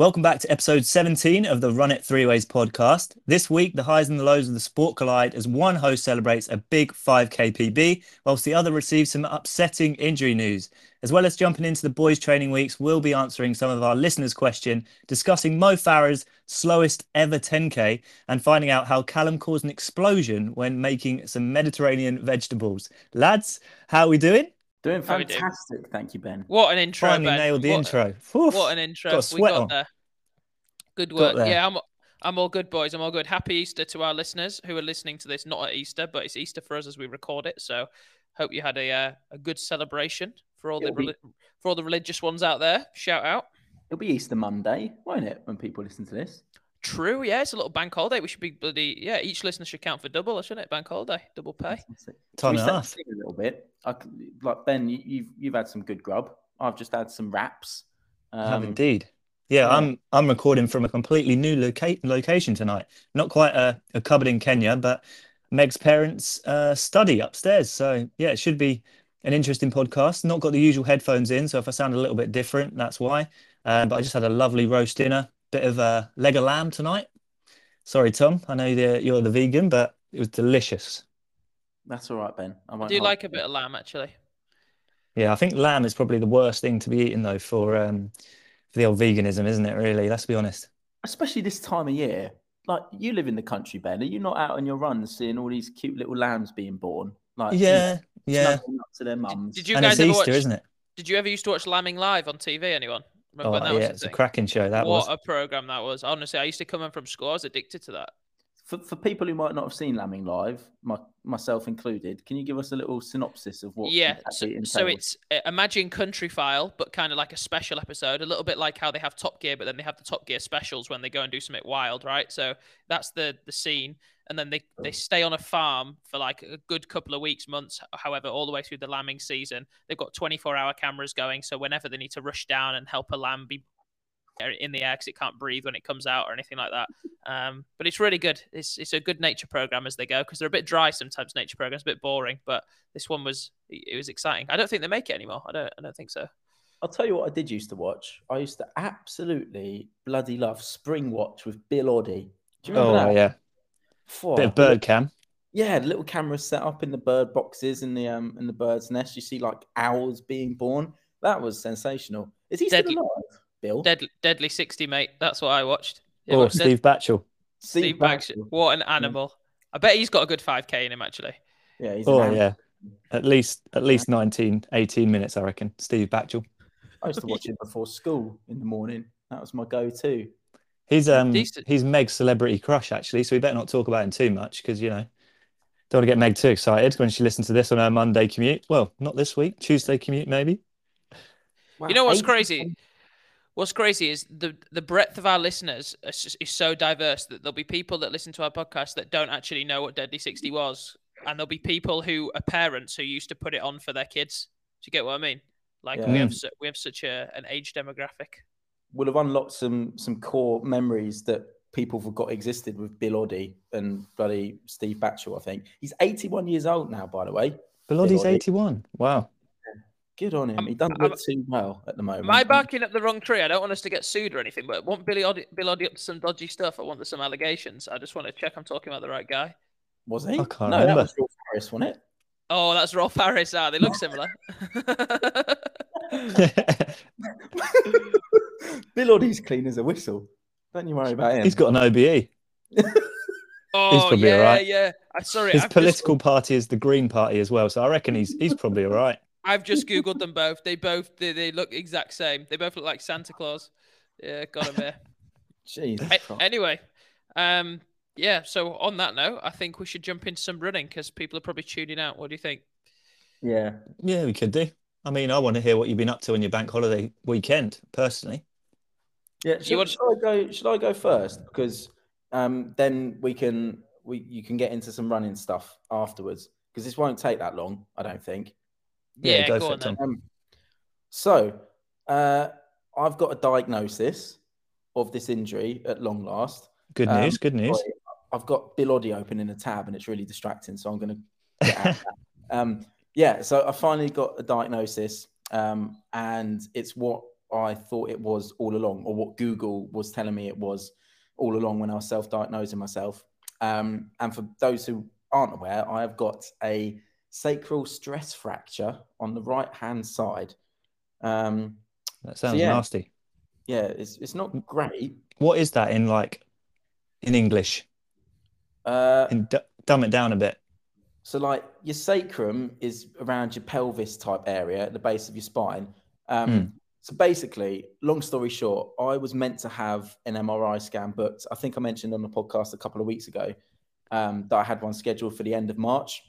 Welcome back to episode 17 of the Run It Three Ways podcast. This week, the highs and the lows of the sport collide as one host celebrates a big 5k PB, whilst the other receives some upsetting injury news. As well as jumping into the boys' training weeks, we'll be answering some of our listeners' question, discussing Mo Farah's slowest ever 10k, and finding out how Callum caused an explosion when making some Mediterranean vegetables. Lads, how are we doing? Doing fantastic, thank you, Ben. What an intro! Finally ben. nailed the what, intro. What an intro! Got a we sweat got on. there. Good work. there. Yeah, I'm. I'm all good, boys. I'm all good. Happy Easter to our listeners who are listening to this not at Easter, but it's Easter for us as we record it. So, hope you had a uh, a good celebration for all the It'll be- for all the religious ones out there. Shout out. It'll be Easter Monday, won't it, when people listen to this? True, yeah, it's a little bank holiday. We should be bloody yeah. Each listener should count for double, shouldn't it? Bank holiday, double pay. Fantastic. Time Shall and a we set half. the scene a little bit. I c like Ben, you, you've you've had some good grub. I've just had some wraps. I have Um, indeed. Yeah, yeah. I'm I'm recording from a completely new loca- location tonight. Not quite a, a cupboard in Kenya, but Meg's parents' uh, study upstairs. So yeah, it should be an interesting podcast. Not got the usual headphones in, so if I sound a little bit different, that's why. Uh, but I just had a lovely roast dinner, bit of uh, leg of lamb tonight. Sorry, Tom. I know that you're the vegan, but it was delicious. That's all right, Ben. I, I won't do hold like you. a bit of lamb actually. Yeah, I think lamb is probably the worst thing to be eating though for um for the old veganism, isn't it? Really, let's be honest. especially this time of year. Like you live in the country, Ben. Are you not out on your runs seeing all these cute little lambs being born? Like Yeah, yeah. up to their mums. Did you And guys it's ever Easter, watch? isn't it? Did you ever used to watch Lambing live on TV? Anyone? Oh yeah, it's a cracking show that what was. a program that was. Honestly, I used to come in from school. I was addicted to that. For, for people who might not have seen Lambing live, my, myself included, can you give us a little synopsis of what? yeah, so, so it's uh, Imagine Country File, but kind of like a special episode, a little bit like how they have Top Gear, but then they have the Top Gear specials when they go and do something wild, right? So that's the the scene, and then they they stay on a farm for like a good couple of weeks, months, however, all the way through the lambing season. They've got 24 hour cameras going, so whenever they need to rush down and help a lamb be in the air because it can't breathe when it comes out or anything like that. Um, but it's really good. It's it's a good nature program as they go because they're a bit dry sometimes. Nature programs a bit boring, but this one was it was exciting. I don't think they make it anymore. I don't I don't think so. I'll tell you what I did used to watch. I used to absolutely bloody love Spring Watch with Bill Oddie. Do you remember Oh that? yeah, Phew, bit of bird cam. Yeah, little cameras set up in the bird boxes in the um in the bird's nest. You see like owls being born. That was sensational. Is he Deadly- still alive, Bill? Deadly, Deadly 60, mate. That's what I watched. Yeah, Oh, watched Dead- Steve Backshall. Steve Banks. What an animal. I bet he's got a good 5k in him actually. Yeah, he's Oh animal. yeah, at least at least 19, 18 minutes, I reckon. Steve Backshall. I used to watch him before school in the morning. That was my go-to. He's um Decent. he's Meg's celebrity crush actually, so we better not talk about him too much because you know don't want to get Meg too excited when she listens to this on her Monday commute. Well, not this week, Tuesday commute maybe. You know what's Wow, crazy? What's crazy is the the breadth of our listeners is, just- is so diverse that there'll be people that listen to our podcast that don't actually know what Deadly 60 was, and there'll be people who are parents who used to put it on for their kids. Do you get what I mean? Like we have su- we have such a an age demographic. We'll have unlocked some some core memories that people forgot existed with Bill Oddie and bloody Steve Backshall. I think he's 81 years old now. By the way, Bill Oddie. 81. Wow. Good on him. I'm- he doesn't I'm- look too well at the moment. Am I barking up the wrong tree? I don't want us to get sued or anything, but I want Billy Oddie, Bill Oddie up to some dodgy stuff. I want there's some allegations. I just want to check I'm talking about the right guy. Was he? I can't no, remember. that was Rolf Harris, wasn't it? Oh, that's Rolf Harris. Ah, they look similar. Bill Oddie's clean as a whistle. Don't you worry about him. He's got an OBE. oh, he's probably yeah, alright. yeah. I sorry. His I've just- political party is the Green Party as well, so I reckon he's he's probably all right. I've just googled them both. They both they, they look exact same. They both look like Santa Claus. Yeah, got him here. Jesus A- anyway, um, yeah. So on that note, I think we should jump into some running because people are probably tuning out. What do you think? Yeah. Yeah, we could do. I mean, I want to hear what you've been up to on your bank holiday weekend, personally. Yeah. Should, want- should I go? Should I go first? Because um, then we can we you can get into some running stuff afterwards. Because this won't take that long, I don't think. Yeah, go go for it, Tom. Um, so uh, I've got a diagnosis of this injury at long last. Good Um, news, good news. I've got Bill Oddie open in a tab and it's really distracting, so I'm going to get out. of that. um, yeah, so I finally got a diagnosis, um, and it's what I thought it was all along, or what Google was telling me it was all along when I was self-diagnosing myself. Um, and for those who aren't aware, I have got a sacral stress fracture on the right-hand side. Um, That sounds yeah. nasty. yeah, it's it's not great. What is that in like in English? Uh, And d- dumb it down a bit. So, like your sacrum is around your pelvis type area at the base of your spine. Um, Hmm. So, basically, long story short, I was meant to have an MRI scan booked. I think I mentioned on the podcast a couple of weeks ago um, that I had one scheduled for the end of March.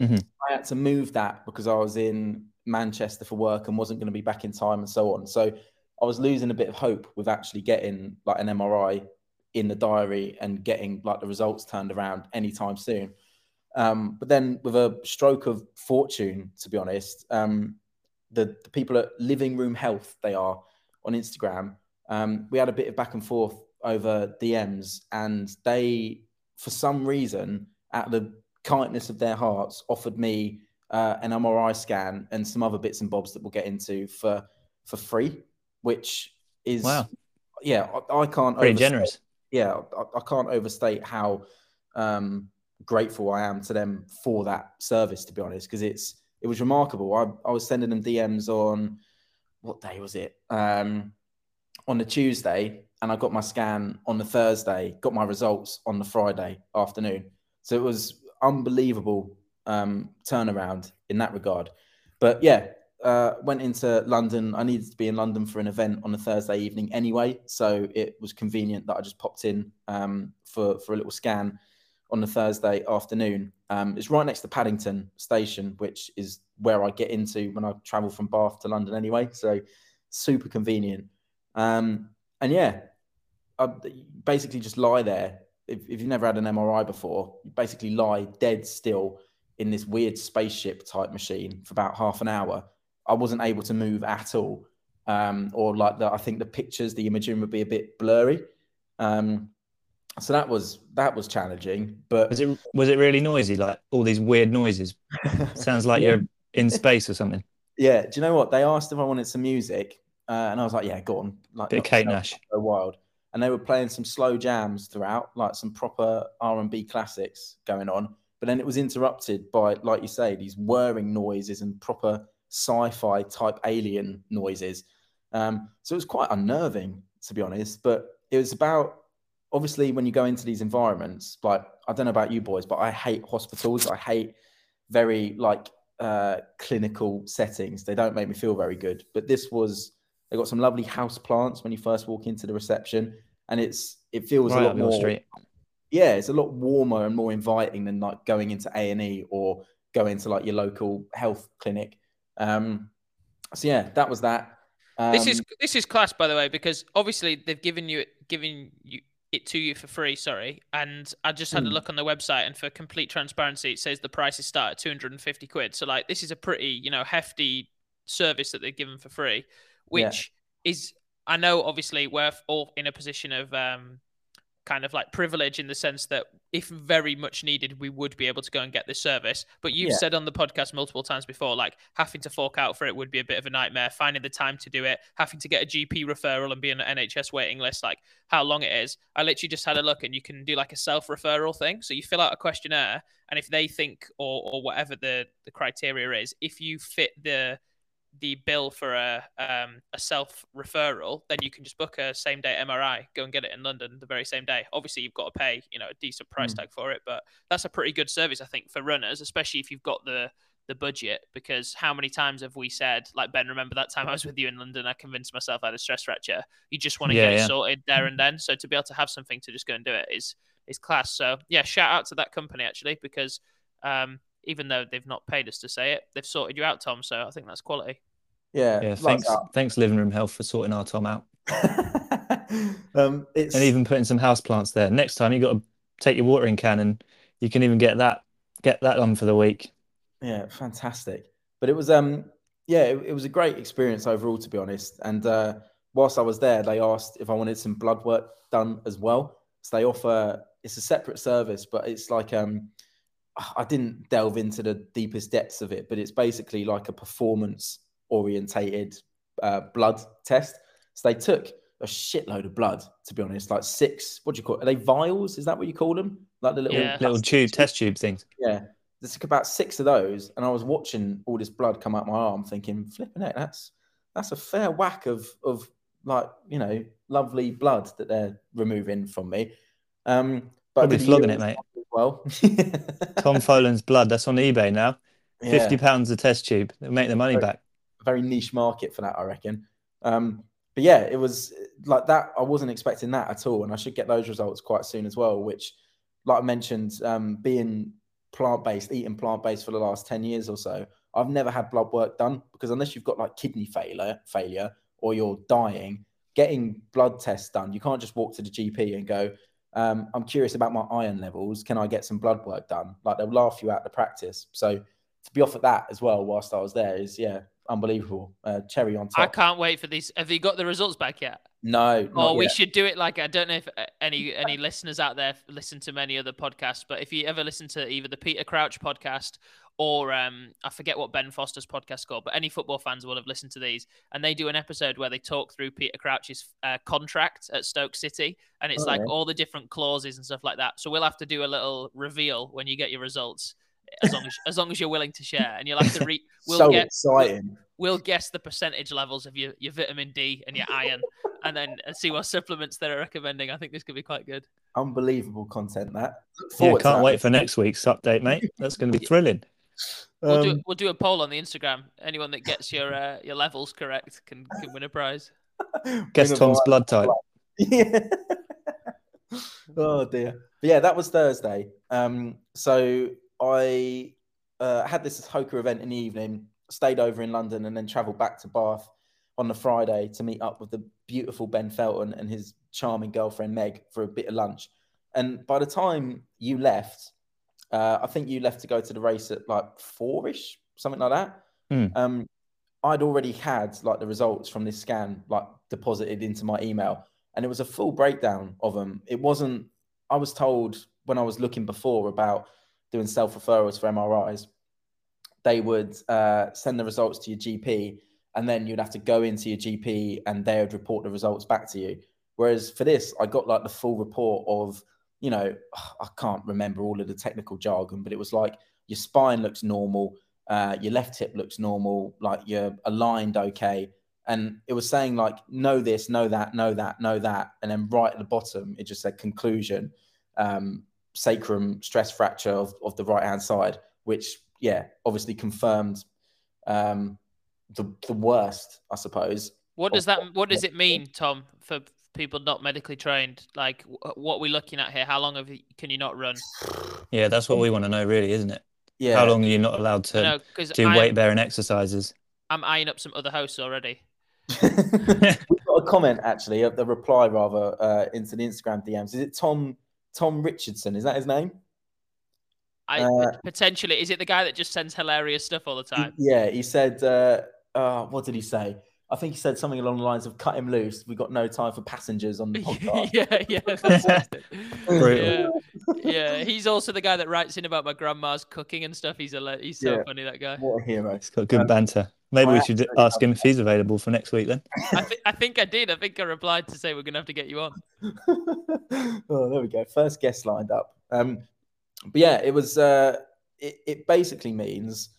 Mhm. I had to move that because I was in Manchester for work and wasn't going to be back in time and so on. So, I was losing a bit of hope with actually getting like an MRI in the diary and getting like the results turned around anytime soon. Um, but then, with a stroke of fortune, to be honest, um, the, the people at Living Room Health, they are on Instagram, um, we had a bit of back and forth over DMs, and they, for some reason, at the kindness of their hearts, offered me uh, an MRI scan and some other bits and bobs that we'll get into for for free, which is Wow. yeah, I, I can't Pretty overstate- generous. yeah, I, I can't overstate how um, grateful I am to them for that service. To be honest, because it's it was remarkable. I, I was sending them DMs on what day was it? Um, on the Tuesday, and I got my scan on the Thursday. Got my results on the Friday afternoon. So it was unbelievable um, turnaround in that regard. But yeah, uh, went into London. I needed to be in London for an event on a Thursday evening anyway, so it was convenient that I just popped in um, for for a little scan on the Thursday afternoon. Um, it's right next to Paddington Station, which is where I get into when I travel from Bath to London anyway. So super convenient. Um, and yeah, I basically just lie there. If, if you've never had an MRI before, you basically lie dead still in this weird spaceship type machine for about half an hour. I wasn't able to move at all. Um, or like the, I think the pictures, the imaging would be a bit blurry. Um, so that was that was challenging. But Was it was it really noisy? Like all these weird noises. Sounds like Yeah. you're in space or something. yeah, do you know what they asked if I wanted some music, uh, and I was like, yeah, go on. Like Bit of Kate Nash. Go wild. And they were playing some slow jams throughout, like some proper R and B classics going on. But then it was interrupted by, like you say, these whirring noises and proper sci-fi type alien noises. Um, so it was quite unnerving, to be honest. But it was about obviously when you go into these environments, like I don't know about you boys, but I hate hospitals. I hate very like uh, clinical settings. They don't make me feel very good. But this was they got some lovely house plants when you first walk into the reception, and it's it feels Right a lot more street. yeah, it's a lot warmer and more inviting than like going into A and E or going to like your local health clinic. Um, so yeah, that was that. Um, this is this is class, by the way, because obviously they've given you it, given you it to you for free. Sorry, and I just had a Hmm. look on the website, and for complete transparency, it says the prices start at two hundred and fifty quid. So like, this is a pretty you know hefty service that they've given for free, Yeah. which is I know obviously we're all in a position of um kind of like privilege in the sense that if very much needed we would be able to go and get this service but you've Yeah. said on the podcast multiple times before like having to fork out for it would be a bit of a nightmare finding the time to do it having to get a gp referral and be on an nhs waiting list like how long it is i literally just had a look and you can do like a self referral thing so you fill out a questionnaire and if they think or or whatever the the criteria is if you fit the the bill for a um, a self referral, then you can just book a same day MRI, go and get it in London the very same day. Obviously, you've got to pay you know a decent price Mm. tag for it, but that's a pretty good service I think for runners, especially if you've got the the budget. Because how many times have we said, like Ben, remember that time I was with you in London, I convinced myself I had a stress fracture. You just want to Yeah, get yeah. it sorted there and then. So to be able to have something to just go and do it is is class. So yeah, shout out to that company actually because. Um, even though they've not paid us to say it, they've sorted you out, Tom. So I think that's quality. yeah, Yeah, thanks, out. thanks, Living Room Health for sorting our Tom out um, it's and even putting some house plants there. Next time you got to take your watering can and you can even get that get that on for the week. Yeah, fantastic. But it was um yeah, it, it was a great experience overall to be honest. And uh whilst I was there, they asked if I wanted some blood work done as well. So they offer it's a separate service, but it's like um I didn't delve into the deepest depths of it, but it's basically like a performance orientated uh, blood test. So they took a shitload of blood, to be honest, like six. What do you call it? Are they vials? Is that what you call them? Like the little Yeah. Little tube, test tube things. Yeah, they took about six of those, and I was watching all this blood come out my arm, thinking, "Flipping it, that's that's a fair whack of of like you know lovely blood that they're removing from me." Um, but I Probably did a flogging it, mate. Sample as Well, Tom Folan's blood. That's on eBay now. Yeah. Fifty pounds a test tube. They'll make the money Very- back. very niche market for that, I reckon. Um, but yeah, it was like that. I wasn't expecting that at all, and I should get those results quite soon as well. Which, like I mentioned, um, being plant based, eating plant based for the last ten years or so, I've never had blood work done because unless you've got like kidney failure, failure, or you're dying, getting blood tests done, you can't just walk to the GP and go. Um, I'm curious about my iron levels. Can I get some blood work done? Like they'll laugh you out the practice. So to be off offered that as well whilst I was there is yeah unbelievable. Uh, cherry on top. I can't wait for these. Have you got the results back yet? No, Or we yet. should do it like I don't know if uh, any any listeners out there listen to many other podcasts, but if you ever listen to either the Peter Crouch podcast or um, I forget what Ben Foster's podcast called, but any football fans will have listened to these, and they do an episode where they talk through Peter Crouch's uh, contract at Stoke City, and it's Oh, like yeah. all the different clauses and stuff like that. So we'll have to do a little reveal when you get your results, as long as as long as you're willing to share, and you'll have to read. We'll so get exciting. we'll guess the percentage levels of your, your vitamin D and your iron and then see what supplements they're recommending. I think this could be quite good. Unbelievable content that. Yeah, can't that. wait for next week's update, mate. That's going to be thrilling. We'll, do, Um, we'll do a poll on the Instagram. Anyone that gets your uh, your levels correct can, can win a prize. Guess Tom's blood type. Yeah. oh dear. But yeah, that was Thursday. Um, so I uh, had this Hoka event in the evening, stayed over in London, and then travelled back to Bath on the Friday to meet up with the beautiful Ben Felton and his charming girlfriend Meg for a bit of lunch. And by the time you left, uh, I think you left to go to the race at like four-ish, something like that. Hmm. Um, I'd already had like the results from this scan like deposited into my email, and it was a full breakdown of them. It wasn't. I was told when I was looking before about doing self referrals for MRIs, they would uh, send the results to your GP, and then you'd have to go into your GP, and they would report the results back to you. Whereas for this, I got like the full report of, you know, I can't remember all of the technical jargon, but it was like your spine looks normal, uh, your left hip looks normal, like you're aligned okay. And it was saying like, know this, know that, know that, know that. And then right at the bottom, it just said conclusion, um, sacrum stress fracture of, of the right hand side, which, yeah, obviously confirmed um, the, the worst, I suppose. What does that what does it mean, Tom, for people not medically trained? Like wh- what are we looking at here? How long have you, can you not run? Yeah, that's what we want to know, really, isn't it? Yeah. How long are you not allowed to No, do I'm, weight bearing exercises? I'm eyeing up some other hosts already. We've got a comment actually, a, a reply rather, uh, into the Instagram DMs. Is it Tom Tom Richardson? Is that his name? I Uh, potentially is it the guy that just sends hilarious stuff all the time? yeah, he said. Uh, uh, what did he say? I think he said something along the lines of "cut him loose." We've got no time for passengers on the podcast. yeah, yeah, that's it. Brutal. yeah, yeah. He's also the guy that writes in about my grandma's cooking and stuff. He's a he's so Yeah. funny that guy. What a hero! It's got good Um, banter. Maybe we should ask him if he's available for next week then. I, th- I think I did. I think I replied to say we're gonna have to get you on. oh, there we go. First guest lined up. Um, but yeah, it was. Uh, it, it basically means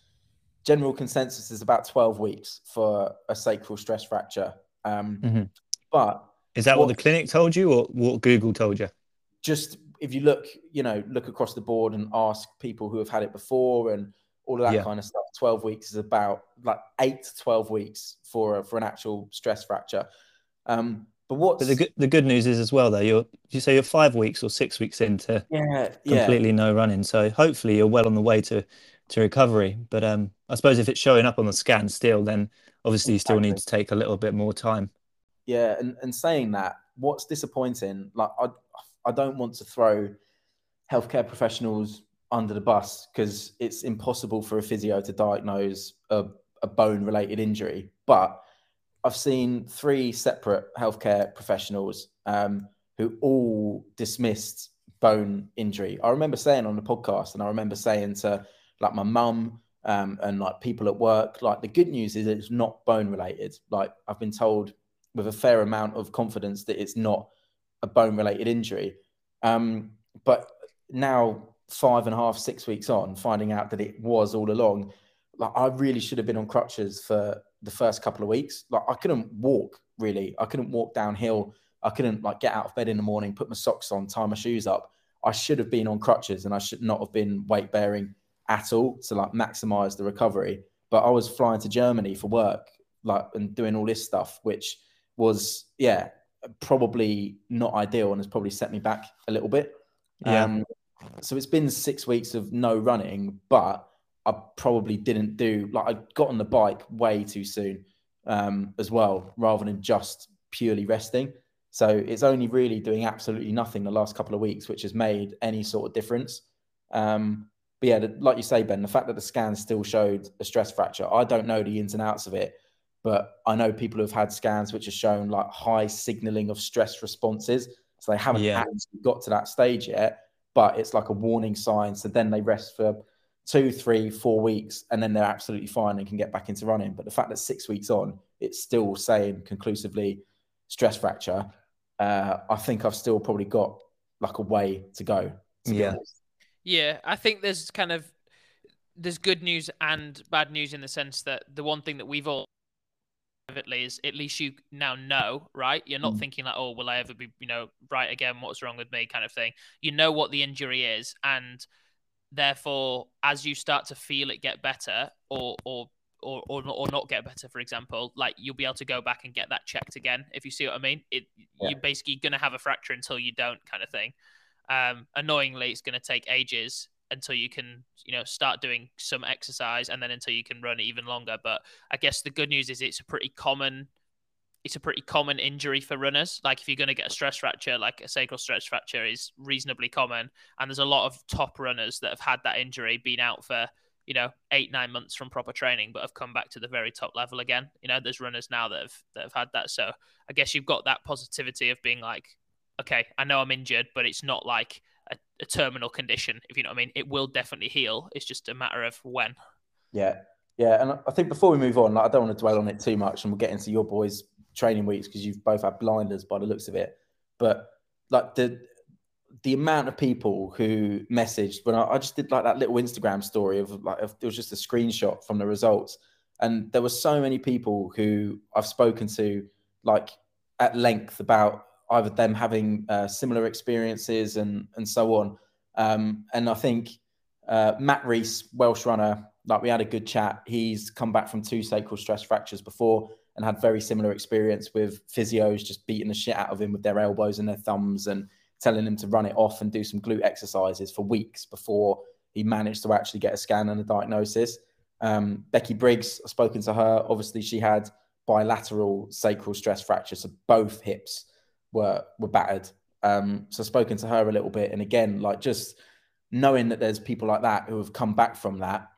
general consensus is about twelve weeks for a sacral stress fracture. Um, Mhm. But Is that what the clinic told you or what Google told you? just if you look, you know, look across the board and ask people who have had it before and all of that Yeah. kind of stuff. Twelve weeks is about like eight to twelve weeks for a, for an actual stress fracture. Um, but what's But the good, the good news is as well, though, you're you say you're five weeks or six weeks into yeah, yeah, completely no running, so hopefully you're well on the way to to recovery. But um, I suppose if it's showing up on the scan still, then obviously you still need to take a little bit more time. Yeah, and, and saying that, what's disappointing, like I I don't want to throw healthcare professionals under the bus because it's impossible for a physio to diagnose a, a bone related injury. But I've seen three separate healthcare professionals um, who all dismissed bone injury. I remember saying on the podcast, and I remember saying to like my mum, um, and like people at work. Like the good news is it's not bone related. Like I've been told with a fair amount of confidence that it's not a bone related injury. Um, but now five and a half, six weeks on, finding out that it was all along, like I really should have been on crutches for the first couple of weeks. Like I couldn't walk really. I couldn't walk downhill. I couldn't like get out of bed in the morning, put my socks on, tie my shoes up. I should have been on crutches and I should not have been weight bearing at all to like maximize the recovery. But I was flying to Germany for work, like and doing all this stuff, which was yeah probably not ideal and has probably set me back a little bit. Yeah. Um, so it's been six weeks of no running, but I probably didn't do like I got on the bike way too soon um, as well, rather than just purely resting. So it's only really doing absolutely nothing the last couple of weeks, which has made any sort of difference. Um, but yeah, like you say, Ben, the fact that the scan still showed a stress fracture, I don't know the ins and outs of it, but I know people who've had scans which have shown like high signaling of stress responses. So they haven't Yeah. actually got to that stage yet, but it's like a warning sign. So then they rest for two, three, four weeks, and then they're absolutely fine and can get back into running. But the fact that six weeks on, it's still saying conclusively stress fracture. Uh, I think I've still probably got like a way to go. To Yeah. honest. Yeah, I think there's kind of there's good news and bad news in the sense that the one thing that we've all privately is at least you now know, right? You're not Mm. thinking like, oh, will I ever be, you know, right again? What's wrong with me? Kind of thing. You know what the injury is, and therefore, as you start to feel it get better, or or or or, not- or not get better, for example, like you'll be able to go back and get that checked again. If you see what I mean, it Yeah. you're basically gonna have a fracture until you don't, kind of thing. Um, annoyingly, it's going to take ages until you can, you know, start doing some exercise, and then until you can run even longer. But I guess the good news is it's a pretty common, it's a pretty common injury for runners. Like if you're going to get a stress fracture, like a sacral stress fracture is reasonably common, and there's a lot of top runners that have had that injury, been out for you know eight nine months from proper training, but have come back to the very top level again. You know, there's runners now that have that have had that. So I guess you've got that positivity of being like, okay, I know I'm injured, but it's not like a, a terminal condition, if you know what I mean. It will definitely heal. It's just a matter of when. Yeah, yeah, and I think before we move on, like, I don't want to dwell on it too much, and we'll get into your boys' training weeks because you've both had blinders by the looks of it. But like the the amount of people who messaged when I, I just did like that little Instagram story of like of, it was just a screenshot from the results, and there were so many people who I've spoken to like at length about either them having uh, similar experiences and and so on. Um, and I think uh, Matt Rees, Welsh runner, like we had a good chat. He's come back from two sacral stress fractures before and had very similar experience with physios just beating the shit out of him with their elbows and their thumbs and telling him to run it off and do some glute exercises for weeks before he managed to actually get a scan and a diagnosis. Um, Becky Briggs, I've spoken to her. Obviously, she had bilateral sacral stress fractures, so both hips were were battered. Um, so spoken to her a little bit, and again, like just knowing that there's people like that who have come back from that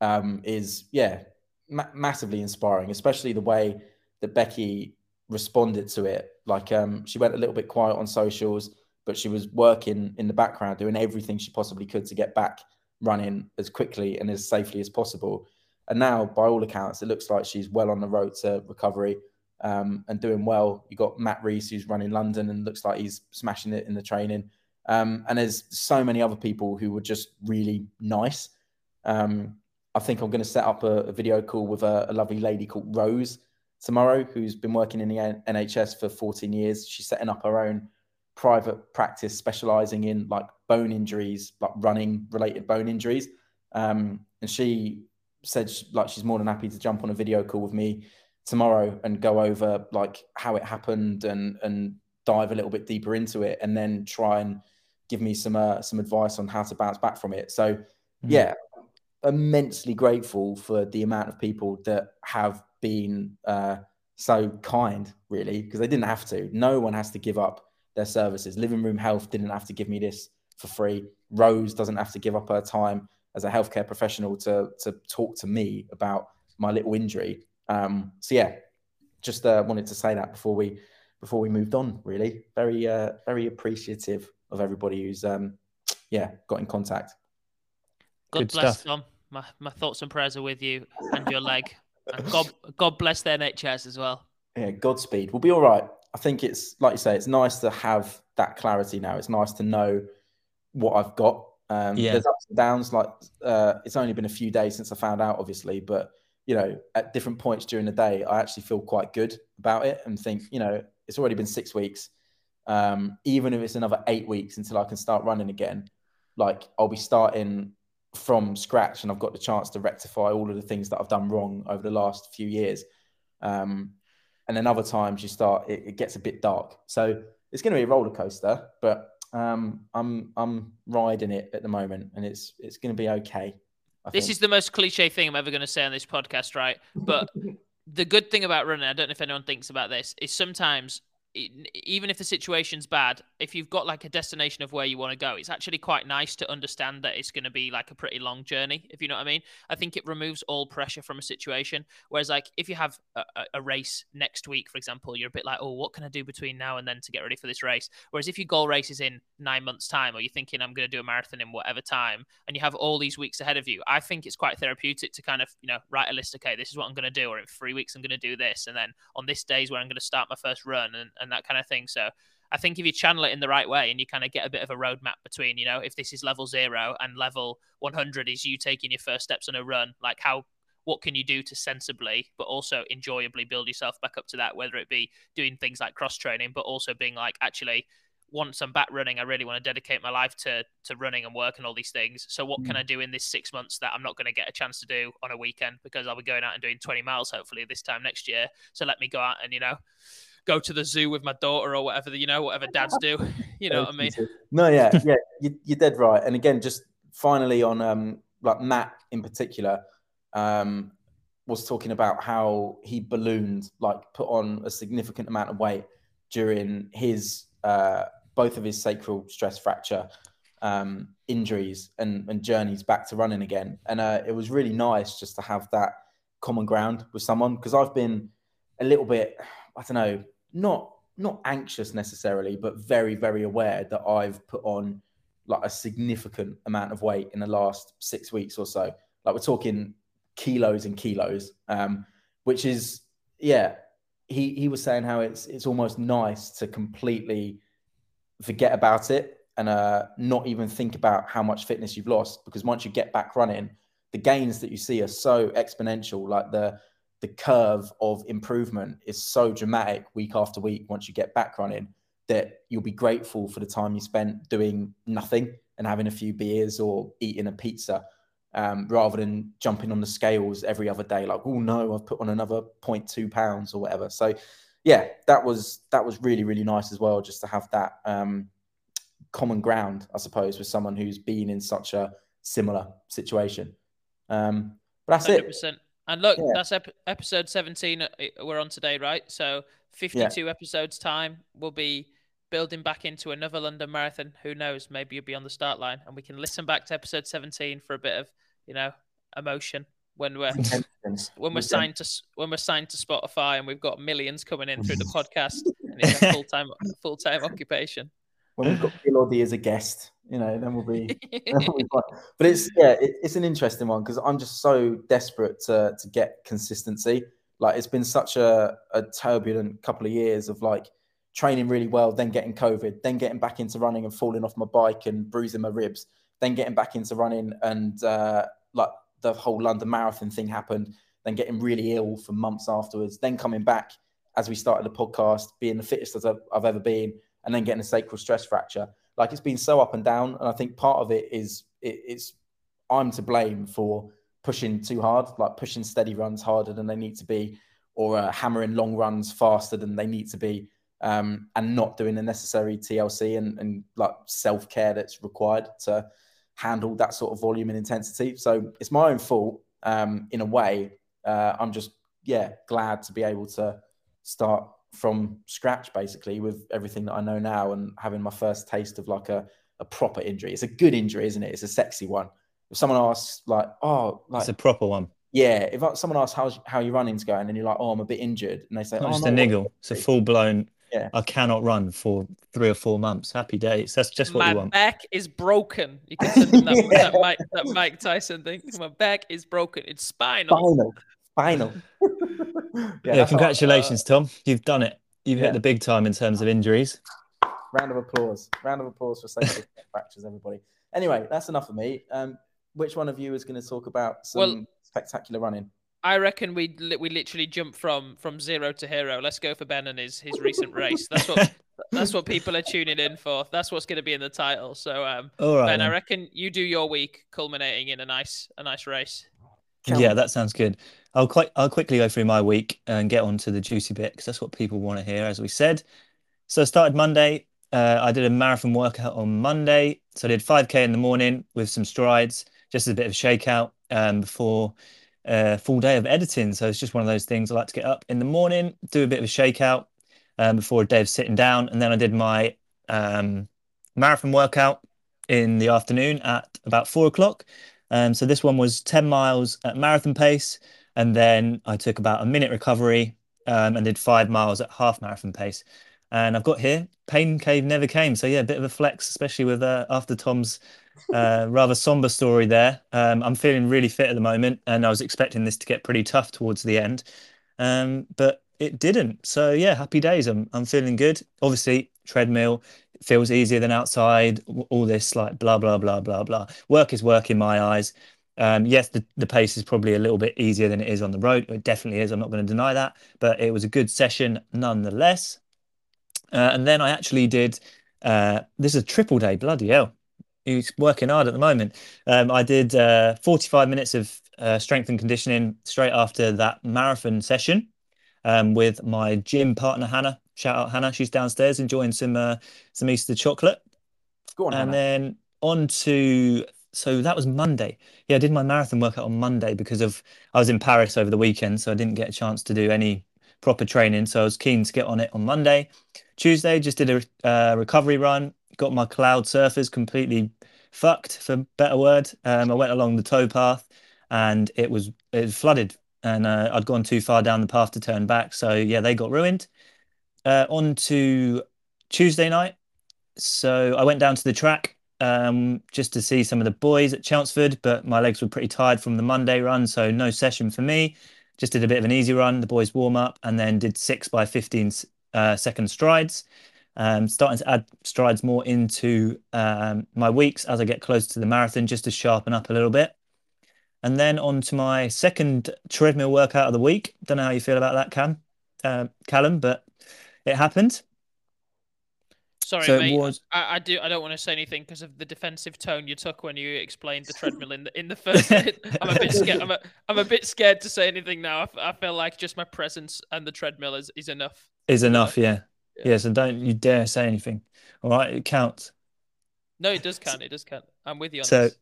um, is yeah ma- massively inspiring, especially the way that Becky responded to it. Like um, she went a little bit quiet on socials, but she was working in the background, doing everything she possibly could to get back running as quickly and as safely as possible. And now, by all accounts, it looks like she's well on the road to recovery um, and doing well. You got Matt Rees, who's running London, and looks like he's smashing it in the training. Um, and there's so many other people who were just really nice. Um, I think I'm going to set up a, a video call with a, a, lovely lady called Rose tomorrow, who's been working in the NHS for 14 years. She's setting up her own private practice, specializing in like bone injuries, like running related bone injuries. Um, and she said she, like she's more than happy to jump on a video call with me tomorrow and go over like how it happened and and dive a little bit deeper into it, and then try and give me some uh, some advice on how to bounce back from it. So Mm. yeah, immensely grateful for the amount of people that have been uh, so kind, really, because they didn't have to. No one has to give up their services. Living Room Health didn't have to give me this for free. Rose doesn't have to give up her time as a healthcare professional to to talk to me about my little injury. Um, so yeah, just uh, wanted to say that before we before we moved on. Really, very uh, very appreciative of everybody who's um, yeah got in contact. God Good bless stuff. Tom. my, my thoughts and prayers are with you and your leg. And God, God bless their NHS as well. Yeah, Godspeed. We'll be all right. I think it's like you say, it's nice to have that clarity now. It's nice to know what I've got. Um, yeah. There's ups and downs. Like uh, it's only been a few days since I found out, obviously, but you know, at different points during the day, I actually feel quite good about it and think, you know, it's already been six weeks. Um, even if it's another eight weeks until I can start running again, like I'll be starting from scratch and I've got the chance to rectify all of the things that I've done wrong over the last few years. Um, and then other times you start, it, it gets a bit dark. So it's going to be a roller coaster, but um, I'm I'm riding it at the moment, and it's it's going to be okay. I this think. is the most cliche thing I'm ever going to say on this podcast, right? But the good thing about running, I don't know if anyone thinks about this, is sometimes even if the situation's bad, if you've got like a destination of where you want to go, it's actually quite nice to understand that it's going to be like a pretty long journey, if you know what I mean. I think it removes all pressure from a situation. Whereas, like, if you have a, a, race next week, for example, you're a bit like, oh, what can I do between now and then to get ready for this race? Whereas if your goal race is in nine months' time, or you're thinking, I'm going to do a marathon in whatever time, and you have all these weeks ahead of you, I think it's quite therapeutic to kind of, you know, write a list, okay, this is what I'm going to do, or in three weeks, I'm going to do this. And then on this day is where I'm going to start my first run and, and that kind of thing. So I think if you channel it in the right way and you kind of get a bit of a roadmap between, you know, if this is level zero and level 100 is you taking your first steps on a run, like how, what can you do to sensibly, but also enjoyably build yourself back up to that, whether it be doing things like cross training, but also being like, actually, once I'm back running, I really want to dedicate my life to to running and work and all these things. So what mm. can I do in this six months that I'm not going to get a chance to do on a weekend because I'll be going out and doing 20 miles hopefully this time next year. So let me go out and you know go to the zoo with my daughter or whatever, you know, whatever dads do. You know what I mean? No, yeah, yeah, you, are dead right. And again, just finally on um, like Matt in particular, um, was talking about how he ballooned, like put on a significant amount of weight during his uh, both of his sacral stress fracture um, injuries and, and journeys back to running again. And uh, it was really nice just to have that common ground with someone because I've been a little bit, I don't know, not not anxious necessarily, but very very aware that I've put on like a significant amount of weight in the last six weeks or so. Like we're talking kilos and kilos, um, which is yeah. He he was saying how it's it's almost nice to completely forget about it and uh, not even think about how much fitness you've lost because once you get back running, the gains that you see are so exponential. Like the the curve of improvement is so dramatic week after week once you get back running that you'll be grateful for the time you spent doing nothing and having a few beers or eating a pizza um, rather than jumping on the scales every other day like oh no i've put on another 0.2 pounds or whatever. So yeah that was that was really really nice as well just to have that um, common ground i suppose with someone who's been in such a similar situation. Um, but that's 100%. it and look, yeah. that's ep- episode 17 uh, we're on today, right? So 52 yeah. episodes time, we'll be building back into another London Marathon. Who knows? Maybe you'll be on the start line and we can listen back to episode 17 for a bit of, you know, emotion when we're when we're signed to when we're signed to Spotify and we've got millions coming in through the podcast and it's a full time full time occupation. When we've got Eliud as a guest, you know, then we'll be. then we'll be but it's yeah, it, it's an interesting one because I'm just so desperate to to get consistency. Like it's been such a, a turbulent couple of years of like training really well, then getting COVID, then getting back into running and falling off my bike and bruising my ribs, then getting back into running and uh, like the whole London Marathon thing happened, then getting really ill for months afterwards, then coming back as we started the podcast, being the fittest as I've, I've ever been, and then getting a sacral stress fracture. Like it's been so up and down, and I think part of it is it, it's I'm to blame for pushing too hard, like pushing steady runs harder than they need to be, or uh, hammering long runs faster than they need to be, um, and not doing the necessary TLC and, and like self care that's required to handle that sort of volume and intensity. So it's my own fault um, in a way. Uh, I'm just yeah glad to be able to start from scratch basically with everything that I know now and having my first taste of like a, a proper injury. It's a good injury, isn't it? It's a sexy one. If someone asks like, oh, like it's a proper one. Yeah, if someone asks how how your running's going and you're like, oh, I'm a bit injured, and they say, oh, not oh, just no, a niggle, it's a full blown Yeah. I cannot run for three or four months. Happy days. That's just what My you want. My back is broken. You can send him that, Yeah. that, Mike, that Mike Tyson thing. My back is broken. It's spinal. Final. Final. Yeah, that's what- congratulations, Tom. You've done it. You've yeah. hit the big time in terms of injuries. uh, round of applause. Round of applause for safety fractures, everybody. Anyway, that's enough of me. Um, which one of you is going to talk about some Well- spectacular running? I reckon we li- we literally jump from from zero to hero. Let's go for Ben and his his recent race. That's what that's what people are tuning in for. That's what's going to be in the title. So um, All right. Ben, I reckon you do your week culminating in a nice a nice race. Yeah, that sounds good. I'll quite I'll quickly go through my week and get on to the juicy bit because that's what people want to hear, as we said. So I started Monday. Uh, I did a marathon workout on Monday. So I did 5k in the morning with some strides, just as a bit of a shakeout um, before a full day of editing. So it's just one of those things. I like to get up in the morning, do a bit of a shakeout um, before a day of sitting down, and then I did my um, marathon workout in the afternoon at about four o'clock. Um, so this one was 10 miles at marathon pace, and then I took about a minute recovery um, and did five miles at half marathon pace. And I've got here, pain cave never came. So yeah, a bit of a flex, especially with uh, after Tom's uh, rather somber story there. Um, I'm feeling really fit at the moment, and I was expecting this to get pretty tough towards the end, um, but it didn't. So yeah, happy days. I'm I'm feeling good. Obviously, treadmill feels easier than outside. All this like blah blah blah blah blah. Work is work in my eyes. Um, yes, the, the pace is probably a little bit easier than it is on the road. It definitely is. I'm not going to deny that, but it was a good session nonetheless. Uh, and then I actually did. Uh, this is a triple day. Bloody hell! He's working hard at the moment. Um, I did uh, 45 minutes of uh, strength and conditioning straight after that marathon session um, with my gym partner Hannah. Shout out Hannah. She's downstairs enjoying some uh, some Easter chocolate. Go on, And Hannah. then on to so that was Monday. Yeah, I did my marathon workout on Monday because of I was in Paris over the weekend, so I didn't get a chance to do any proper training. So I was keen to get on it on Monday. Tuesday, just did a uh, recovery run. Got my cloud surfers completely fucked, for better word. Um, I went along the towpath, and it was it flooded, and uh, I'd gone too far down the path to turn back. So yeah, they got ruined. Uh, on to Tuesday night. So I went down to the track um, just to see some of the boys at Chelmsford, but my legs were pretty tired from the Monday run, so no session for me. Just did a bit of an easy run, the boys warm up, and then did six by 15 uh, second strides. Um, starting to add strides more into um, my weeks as I get closer to the marathon, just to sharpen up a little bit. And then on to my second treadmill workout of the week. Don't know how you feel about that, Cam, uh, Callum, but it happened. Sorry, So mate. was- I, I do. I don't want to say anything because of the defensive tone you took when you explained the treadmill in the in the first. I'm a bit scared. I'm a, I'm a bit scared to say anything now. I feel like just my presence and the treadmill is, is enough. Is enough, yeah. Yeah. Yeah, so don't you dare say anything. All right, it counts. No, it does count. It does count. I'm with you on So this.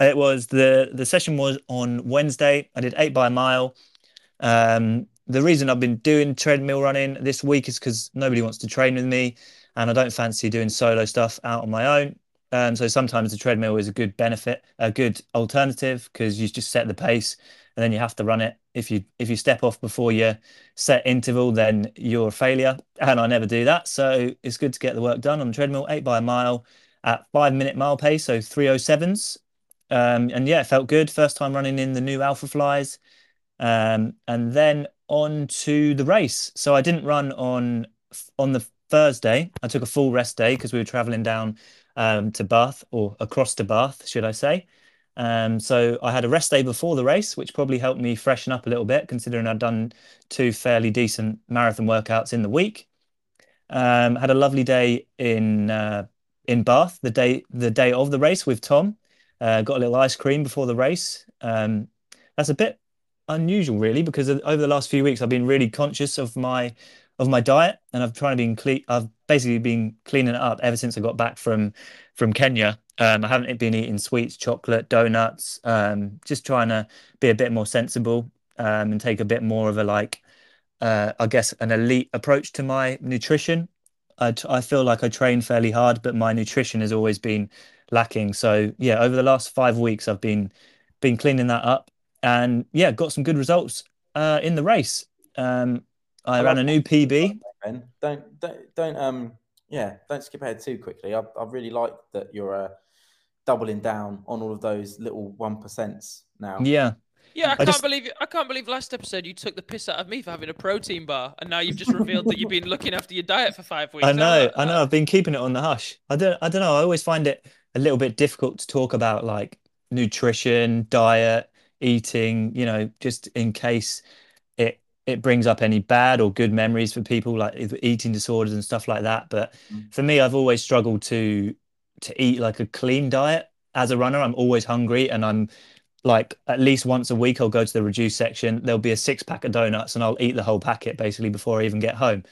It was the the session was on Wednesday. I did eight by a mile. Um, the reason I've been doing treadmill running this week is because nobody wants to train with me, and I don't fancy doing solo stuff out on my own. Um, so sometimes the treadmill is a good benefit, a good alternative because you just set the pace and then you have to run it. If you if you step off before your set interval, then you're a failure, and I never do that. So it's good to get the work done on the treadmill, eight by a mile at five minute mile pace, so 307s. Um, and yeah, it felt good. First time running in the new Alpha Flies. Um, and then on to the race. So I didn't run on on the Thursday. I took a full rest day because we were traveling down um, to Bath or across to Bath, should I say. Um, so I had a rest day before the race, which probably helped me freshen up a little bit, considering I'd done two fairly decent marathon workouts in the week. Um, had a lovely day in uh, in Bath the day the day of the race with Tom. Uh, got a little ice cream before the race. Um, that's a bit unusual, really, because over the last few weeks I've been really conscious of my of my diet, and I've trying to be clean. I've basically been cleaning it up ever since I got back from from Kenya. Um, I haven't been eating sweets, chocolate, donuts. Um, just trying to be a bit more sensible um, and take a bit more of a like, uh, I guess, an elite approach to my nutrition. I, t- I feel like I train fairly hard, but my nutrition has always been lacking. So yeah, over the last five weeks, I've been been cleaning that up, and yeah, got some good results uh, in the race. Um, I I ran a new PB. Don't don't don't um yeah don't skip ahead too quickly. I I really like that you're uh, doubling down on all of those little one percents now. Yeah. Yeah, I, I can't just- believe I can't believe last episode you took the piss out of me for having a protein bar, and now you've just revealed that you've been looking after your diet for five weeks. I know, I know. I've been keeping it on the hush. I don't, I don't know. I always find it a little bit difficult to talk about like nutrition, diet, eating, you know, just in case it it brings up any bad or good memories for people like eating disorders and stuff like that. But Mm. for me, I've always struggled to to eat like a clean diet. As a runner, I'm always hungry and I'm like at least once a week I'll go to the reduced section. There'll be a six pack of donuts and I'll eat the whole packet basically before I even get home.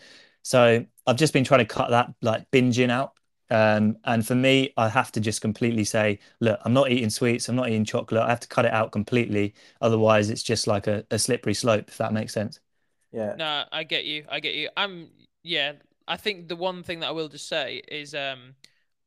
So I've just been trying to cut that like binging out. Um, and for me, I have to just completely say, look, I'm not eating sweets, I'm not eating chocolate. I have to cut it out completely. Otherwise, it's just like a, a slippery slope, if that makes sense. Yeah. No, I get you. I get you. I'm yeah. I think the one thing that I will just say is um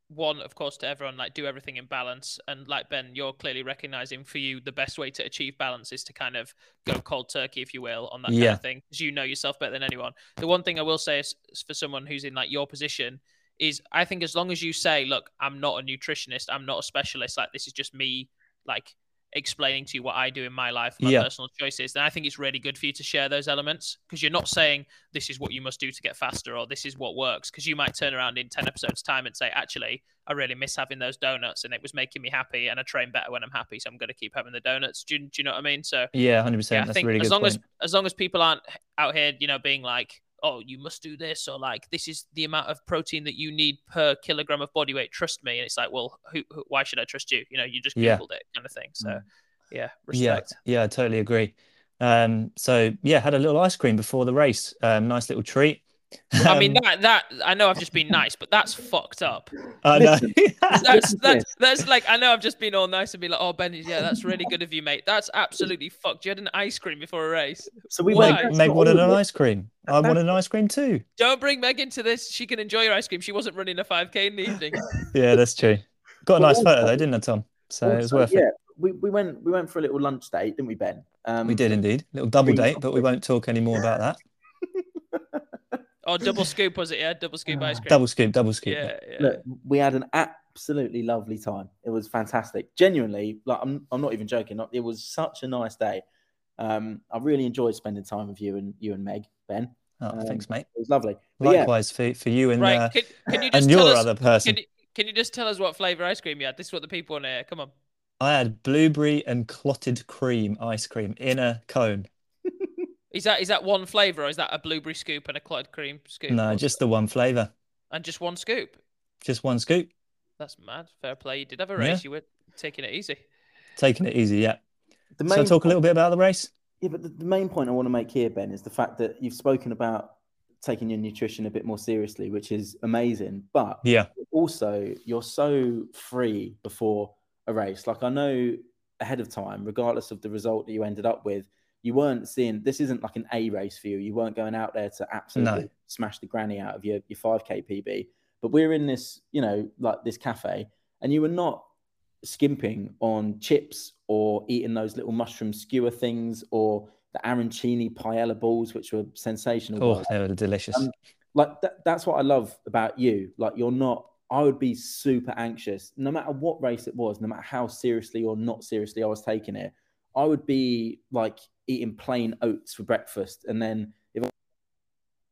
one, of course, to everyone, like do everything in balance. And like Ben, you're clearly recognizing for you the best way to achieve balance is to kind of go cold turkey, if you will, on that kind of thing. Because you know yourself better than anyone. The one thing I will say is, is for someone who's in like your position is I think as long as you say, look, I'm not a nutritionist, I'm not a specialist, like this is just me like explaining to you what I do in my life, my Yeah. personal choices, then I think it's really good for you to share those elements because you're not saying this is what you must do to get faster or this is what works. Because you might turn around in 10 episodes' time and say, actually, I really miss having those donuts and it was making me happy and I train better when I'm happy. So I'm going to keep having the donuts. Do you, do you know what I mean? So, Yeah, 100%. yeah, I think really as long as as long as people aren't out here, you know, being like, "Oh, you must do this," or like, "This is the amount of protein that you need per kilogram of body weight," trust me. And it's like, well, who, who why should I trust you? You know, you just Yeah. googled it, kind of thing. So, Mm. yeah, Yeah, respect. yeah, I totally agree. Um, so yeah, had a little ice cream before the race. Um, nice little treat. I mean, Um, that that I know I've just been nice, but that's fucked up. I know. That's Listen that's that's like I know I've just been all nice and be like, "Oh, Ben, yeah, that's really good of you, mate." That's absolutely fucked. You had an ice cream before a race. So we Why? went. Meg, that's Meg wanted an ice cream. I wanted an ice cream too. Don't bring Meg into this. She can enjoy your ice cream. She wasn't running a 5k in the evening. Yeah, that's true. Got a nice photo though, didn't I, Tom? So it was Also, worth yeah, it. we, we went we went for a little lunch date, didn't we, Ben? Um, We did indeed. A Little double date, but we won't talk any more about that. Oh, double scoop was it? Yeah, double scoop ice cream. Double scoop, double scoop. Yeah, yeah. Look, we had an absolutely lovely time. It was fantastic. Genuinely, like I'm, I'm not even joking. It was such a nice day. Um, I really enjoyed spending time with you and you and Meg, Ben. Oh, Um, thanks, mate. It was lovely. But yeah, Likewise for for you and right. uh, can, can you just and your us? other person. Can you, can you just tell us what flavor ice cream you had? This is what the people want to hear. Come on. I had blueberry and clotted cream ice cream in a cone. Is that is that one flavor or is that a blueberry scoop and a clotted cream scoop? No, What's- just the one flavor. and just one scoop. Just one scoop. That's mad. Fair play. You did have a Yeah. race. You were taking it easy. Taking it easy, yeah. the Shall I main talk a little bit about the race? Yeah, but the, the main point I want to make here, Ben, is the fact that you've spoken about taking your nutrition a bit more seriously, which is amazing. But Yeah. also, you're so free before a race. Like I know ahead of time, regardless of the result that you ended up with, you weren't seeing this isn't like an A race for you. You weren't going out there to absolutely smash the granny out of your, your 5k PB. But we're in this, you know, like this cafe, and you were not skimping on chips or eating those little mushroom skewer things or the arancini paella balls, which were sensational. Oh, they were delicious. Um, like that, that's what I love about you. Like you're not. I would be super anxious, no matter what race it was, no matter how seriously or not seriously I was taking it. I would be like eating plain oats for breakfast, and then if I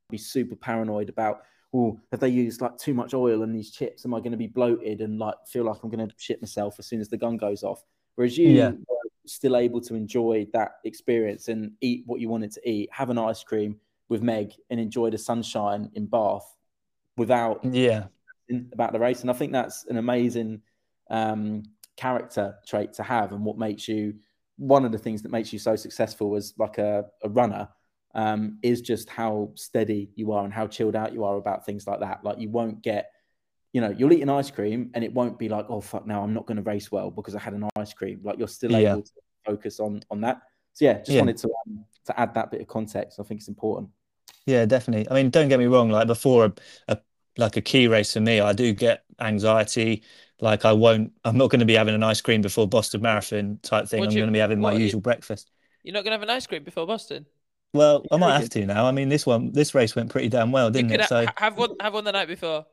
be super paranoid about, oh, have they used like too much oil in these chips? Am I going to be bloated and like feel like I'm going to shit myself as soon as the gun goes off? Whereas you Yeah. were still able to enjoy that experience and eat what you wanted to eat, have an ice cream with Meg, and enjoy the sunshine in Bath without yeah. about the race. And I think that's an amazing um, character trait to have, and what makes you one of the things that makes you so successful as like a, a runner um, is just how steady you are and how chilled out you are about things like that. Like you won't get, you know, you'll eat an ice cream and it won't be like, oh fuck, now I'm not going to race well because I had an ice cream. Like you're still Yeah. able to focus on on that. So yeah, just Yeah. wanted to um, to add that bit of context. I think it's important. Yeah, definitely. I mean, don't get me wrong, like before a, a like a key race for me, I do get anxiety. Like I won't, I'm not going to be having an ice cream before Boston Marathon type thing. What I'm you- going to be having my what are you- usual breakfast. You're not gonna have an ice cream before Boston. Well, I might have to now. I mean, this one, this race went pretty damn well, didn't could it? So have one have one the night before.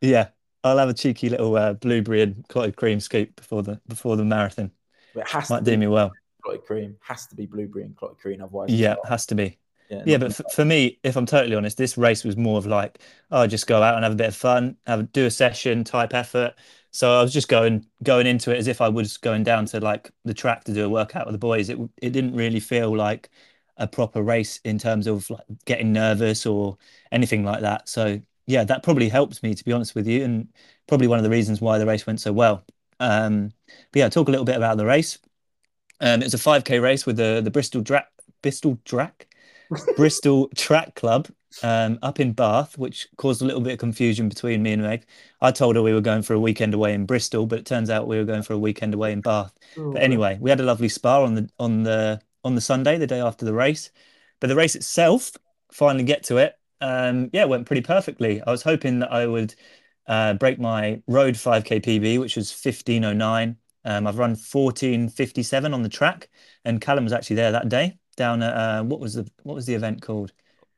yeah, I'll have a cheeky little uh, blueberry and clotted cream scoop before the before the marathon. It has Might to do be me well. clotted cream. Has to be blueberry and clotted cream. Otherwise, Yeah, it's has to be. not- Yeah, but f- for me, if I'm totally honest, this race was more of like, oh, just go out and have a bit of fun, have do a session type effort. So I was just going going into it as if I was going down to like the track to do a workout with the boys. It it didn't really feel like a proper race in terms of like getting nervous or anything like that. So yeah, that probably helped me to be honest with you, and probably one of the reasons why the race went so well. Um, but yeah, talk a little bit about the race. Um, it was a 5k race with the the Bristol Drac Bristol Drac Bristol Track Club um, up in Bath, which caused a little bit of confusion between me and Meg. I told her we were going for a weekend away in Bristol, but it turns out we were going for a weekend away in Bath. Oh, But anyway, we had a lovely spa on the on the on the Sunday, the day after the race. But the race itself, finally get to it. Um, yeah, it went pretty perfectly. I was hoping that I would uh, break my road 5k PB, which was 1509. Um, I've run 1457 on the track, and Callum was actually there that day down at uh, what was the what was the event called?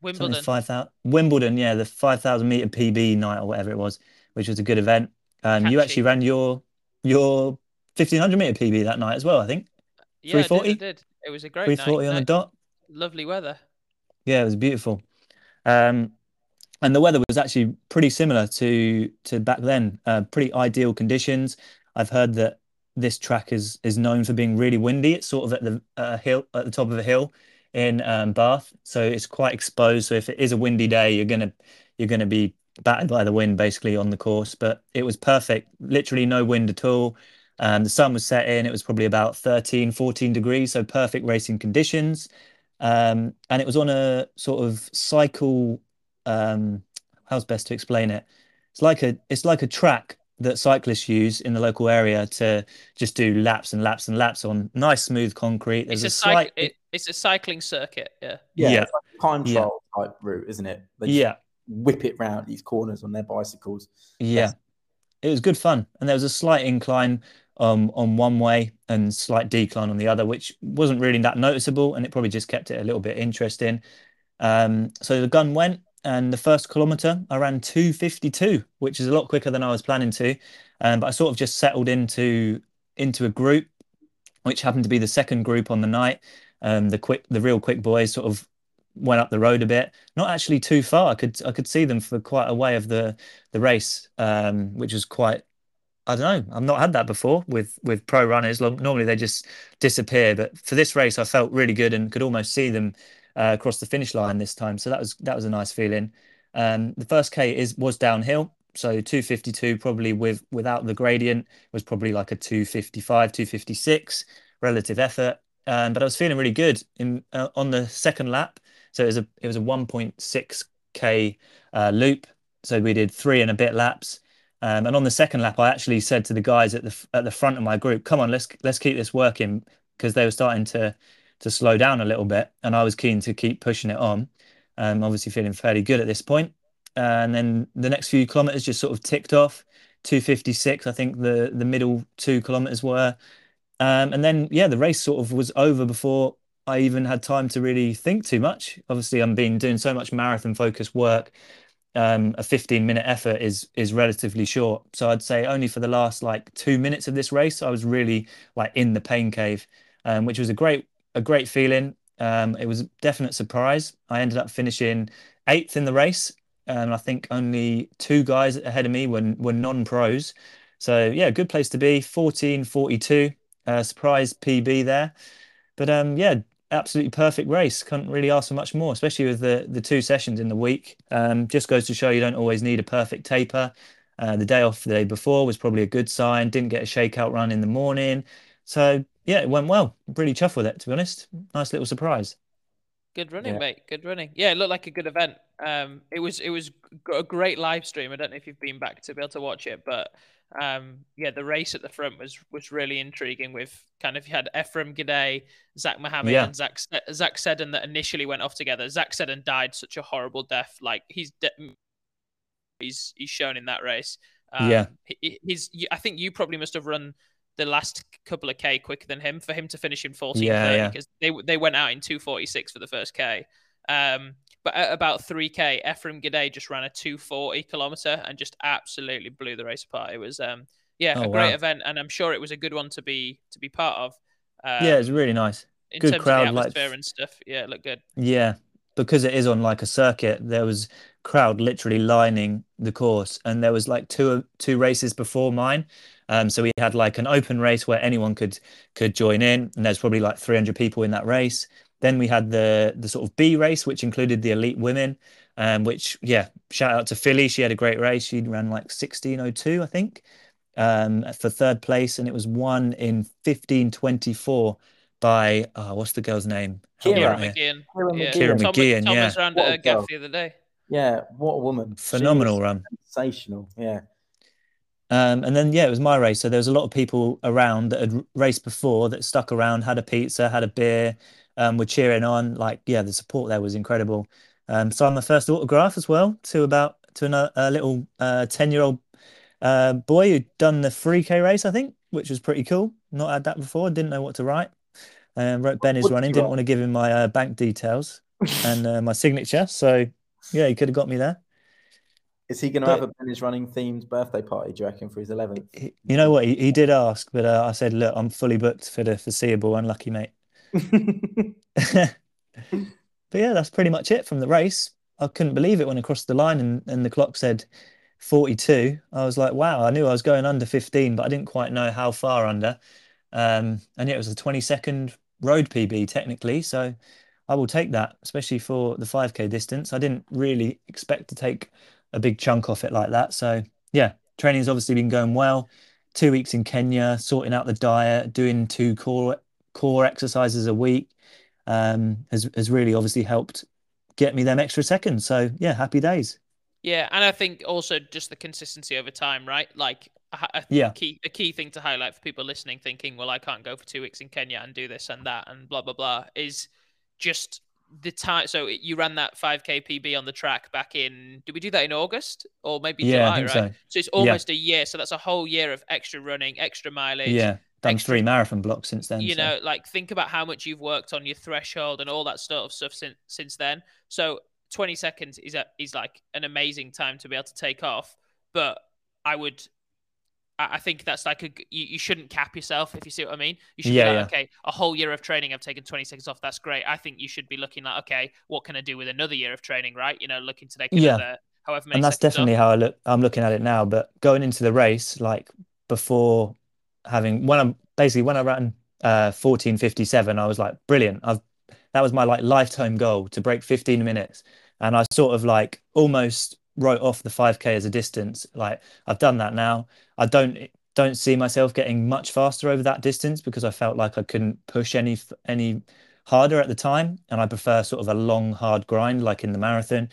Wimbledon. 5,000 Wimbledon, yeah, the 5,000 meter PB night or whatever it was, which was a good event. Um, you actually ran your your 1500 meter PB that night as well, I think. Yeah, I did, 340? I did. It was a great night. 340 on the No, dot. Lovely weather. Yeah, it was beautiful. Um, and the weather was actually pretty similar to to back then. Uh, pretty ideal conditions. I've heard that this track is is known for being really windy. It's sort of at the uh, hill at the top of a hill in um, Bath, so it's quite exposed. So if it is a windy day, you're gonna you're gonna be battered by the wind basically on the course. But it was perfect. Literally no wind at all. Um, the sun was setting. It was probably about 13, 14 degrees, so perfect racing conditions. Um, and it was on a sort of cycle. Um, how's best to explain it? It's like a it's like a track that cyclists use in the local area to just do laps and laps and laps on nice smooth concrete. It's a, a cycle. slight It, it's a cycling circuit. Yeah. Yeah, Yeah. it's like a time Yeah. trial type route, isn't it? They just yeah whip it round these corners on their bicycles. yeah. It was good fun, and there was a slight incline um, on one way and slight decline on the other, which wasn't really that noticeable, and it probably just kept it a little bit interesting. Um, so the gun went, and the first kilometer I ran 252, which is a lot quicker than I was planning to. Um, but I sort of just settled into into a group, which happened to be the second group on the night. Um, the quick, the real quick boys sort of went up the road a bit, not actually too far. I could I could see them for quite a way of the the race, um, which was quite. I don't know. I've not had that before with with pro runners. Normally they just disappear, but for this race, I felt really good and could almost see them uh, across the finish line this time. So that was that was a nice feeling. Um, the first K is was downhill, so 252 probably with without the gradient was probably like a 255, 256 relative effort. Um, but I was feeling really good in uh, on the second lap. So it was a it was a 1.6k uh, loop. So we did three and a bit laps. Um, and on the second lap, I actually said to the guys at the at the front of my group, "Come on, let's let's keep this working," because they were starting to to slow down a little bit, and I was keen to keep pushing it on. Um, obviously feeling fairly good at this point. And then the next few kilometers just sort of ticked off. 256, I think the the middle two kilometers were. Um, and then yeah, the race sort of was over before I even had time to really think too much. Obviously, I'm been doing so much marathon focused work. Um, a 15 minute effort is is relatively short. So I'd say only for the last like two minutes of this race, I was really like in the pain cave, um, which was a great a great feeling. Um, it was a definite surprise. I ended up finishing eighth in the race, and I think only two guys ahead of me were were non-pros. So yeah, good place to be. 14:42, uh, surprise PB there. But um, yeah, absolutely perfect race. Couldn't really ask for much more, especially with the the two sessions in the week. Um, just goes to show you don't always need a perfect taper. Uh, the day off the day before was probably a good sign. Didn't get a shakeout run in the morning. So yeah, it went well. Really chuffed with it, to be honest. Nice little surprise. Good running, Yeah. mate. Good running. Yeah, it looked like a good event. Um, it was it was g- a great live stream. I don't know if you've been back to be able to watch it, but um, yeah, the race at the front was was really intriguing. With kind of you had Efrem Gidey, Zak Mahamed, Yeah. and Zach Zak Seddon that initially went off together. Zak Seddon died such a horrible death. Like he's de- he's he's shown in that race. Um, Yeah. he- he- he's. I think you probably must have run the last couple of k quicker than him for him to finish in 14:30 Yeah, yeah. because they they went out in 2:46 for the first k. Um, but at about 3k, Efrem Gidey just ran a 240 kilometer and just absolutely blew the race apart. It was um, yeah, Oh, a great wow. event, and I'm sure it was a good one to be to be part of. Um, yeah, it's really nice. in good terms crowd, like- atmosphere and stuff. Yeah, it looked good. Yeah, because it is on like a circuit, there was crowd literally lining the course, and there was like two two races before mine. Um, so we had like an open race where anyone could could join in, and there's probably like 300 people in that race. Then we had the the sort of B race, which included the elite women, um, which yeah, shout out to Philly. She had a great race. She ran like 16:02, I think, um, for third place, and it was won in 15:24 by uh, what's the girl's name? Help me Ciara. Kieran here. Mageean. Kieran Yeah. Kieran Tom, Mageean, Tom yeah. was around What a at gaff the other day. Yeah, what a woman. Phenomenal was run. Sensational. Yeah. Um, and then yeah, it was my race. So there was a lot of people around that had raced before that stuck around, had a pizza, had a beer, um, were cheering on. Like yeah, the support there was incredible. Um, signed my first autograph as well to about to a, a little uh, ten year old uh, boy who'd done the 3K race, I think, which was pretty cool. Not had that before. Didn't know what to write. Um, wrote Ben is running. Didn't want to give him my uh, bank details and uh, my signature. So yeah, he could have got me there. Is he going to But- have a Ben is running themed birthday party? Do you reckon for his 11th? He- You know what? He, he did ask, but uh, I said, look, I'm fully booked for the foreseeable. Unlucky, mate. But yeah, that's pretty much it from the race. I couldn't believe it when I crossed the line and, and the clock said 42. I was like, wow, I knew I was going under 15, but I didn't quite know how far under. Um, and yeah, it was a 20 second road PB technically. So I will take that, especially for the 5K distance. I didn't really expect to take a big chunk off it like that. So yeah, training's obviously been going well. Two weeks in Kenya, sorting out the diet, doing two core core exercises a week um, has has really obviously helped get me them extra seconds. So yeah, happy days. Yeah, and I think also just the consistency over time, right? Like Yeah. key a key thing to highlight for people listening, thinking, well, I can't go for two weeks in Kenya and do this and that and blah blah blah, is just the time. So you ran that 5k PB on the track back in. Did we do that in August or maybe Yeah, July? right. so. So it's almost a year. So that's a whole year of extra running, extra mileage. Yeah, done extra- three marathon blocks since then. you so. know like think about how much you've worked on your threshold and all that sort of stuff since since then so 20 seconds is a, is like an amazing time to be able to take off but i would i think that's like a you, you shouldn't cap yourself if you see what i mean you should Yeah, be like, yeah. okay a whole year of training i've taken 20 seconds off that's great i think you should be looking like okay what can i do with another year of training right you know looking to take Yeah. another however many and that's seconds off. definitely how I look. I'm looking at it now. But going into the race, like before having when I'm basically when I ran uh 14:57, I was like, brilliant. I've that was my like lifetime goal to break 15 minutes, and I sort of like almost wrote off the 5K as a distance. Like I've done that now. I don't don't see myself getting much faster over that distance because I felt like I couldn't push any any harder at the time, and I prefer sort of a long hard grind like in the marathon.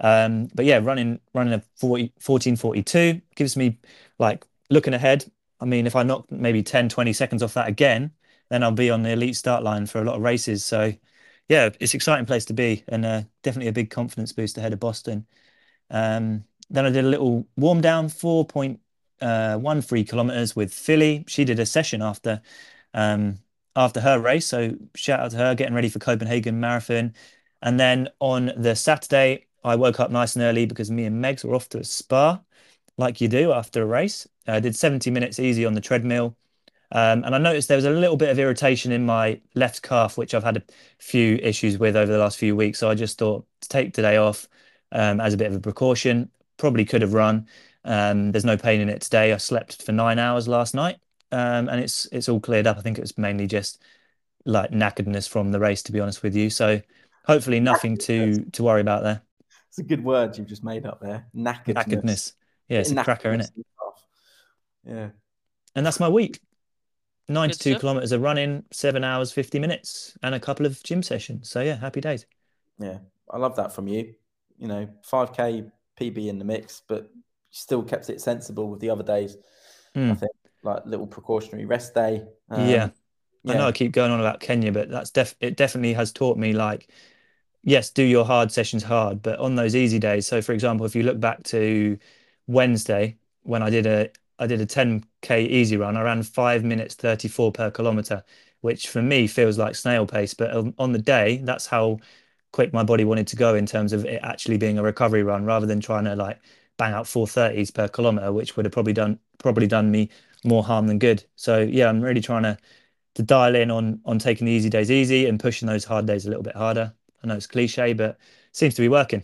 Um, but yeah, running running a 40, 1442 gives me like looking ahead. I mean, if I knock maybe 10, 20 seconds off that again, then I'll be on the elite start line for a lot of races. So yeah, it's exciting place to be and uh, definitely a big confidence boost ahead of Boston. Um, then I did a little warm down, 4.13 kilometers with Philly. She did a session after um, after her race. So shout out to her getting ready for Copenhagen Marathon. And then on the Saturday, I woke up nice and early because me and Megs were off to a spa, like you do after a race. I did 70 minutes easy on the treadmill. Um, and I noticed there was a little bit of irritation in my left calf, which I've had a few issues with over the last few weeks. So I just thought to take today off as a bit of a precaution. Probably could have run. Um, there's no pain in it today. I slept for nine hours last night, um, and it's it's all cleared up. I think it was mainly just like knackeredness from the race, to be honest with you. So hopefully nothing to to worry about there. It's a good word you've just made up there. Knackeredness. Knackeredness. Yeah, it's a cracker, isn't it? And. Yeah. And that's my week. 92 stuff. kilometers of running, seven hours, 50 minutes, and a couple of gym sessions. So yeah, happy days. Yeah. I love that from you. You know, 5K PB in the mix, but still kept it sensible with the other days. I Mm. think like little precautionary rest day. Um, yeah. I know. I keep going on about Kenya, but that's def it definitely has taught me like, yes, do your hard sessions hard, but on those easy days. So for example, if you look back to Wednesday when I did a I did a 10k easy run, I ran five minutes 34 per kilometer, which for me feels like snail pace. But on the day, that's how quick my body wanted to go in terms of it actually being a recovery run rather than trying to like bang out 430s per kilometer, which would have probably done probably done me more harm than good. So yeah, I'm really trying to to dial in on on taking the easy days easy and pushing those hard days a little bit harder. I know it's cliche, but seems to be working.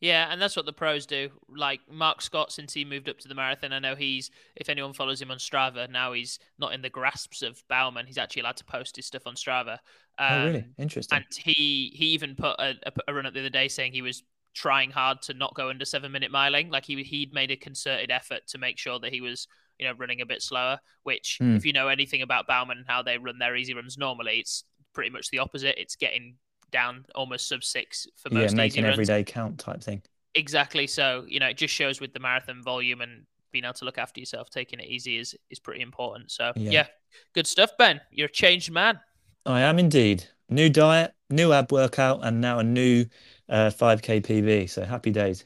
Yeah, and that's what the pros do. Like Marc Scott, since he moved up to the marathon, I know he's, if anyone follows him on Strava, now he's not in the grasps of Bowerman. He's actually allowed to post his stuff on Strava. Um, oh, really? Um, Interesting. And he he even put a, a, run up the other day saying he was trying hard to not go under seven minute miling. Like he he'd made a concerted effort to make sure that he was you know running a bit slower. Which, mm. if you know anything about Bowerman and how they run their easy runs normally, it's pretty much the opposite. It's getting down almost sub six for most. Yeah, making every day count type thing. Exactly. So you know, it just shows with the marathon volume and being able to look after yourself, taking it easy is is pretty important. So yeah, yeah good stuff, Ben. You're a changed man. I am indeed. New diet, new ab workout, and now a new uh, 5k PB. So happy days.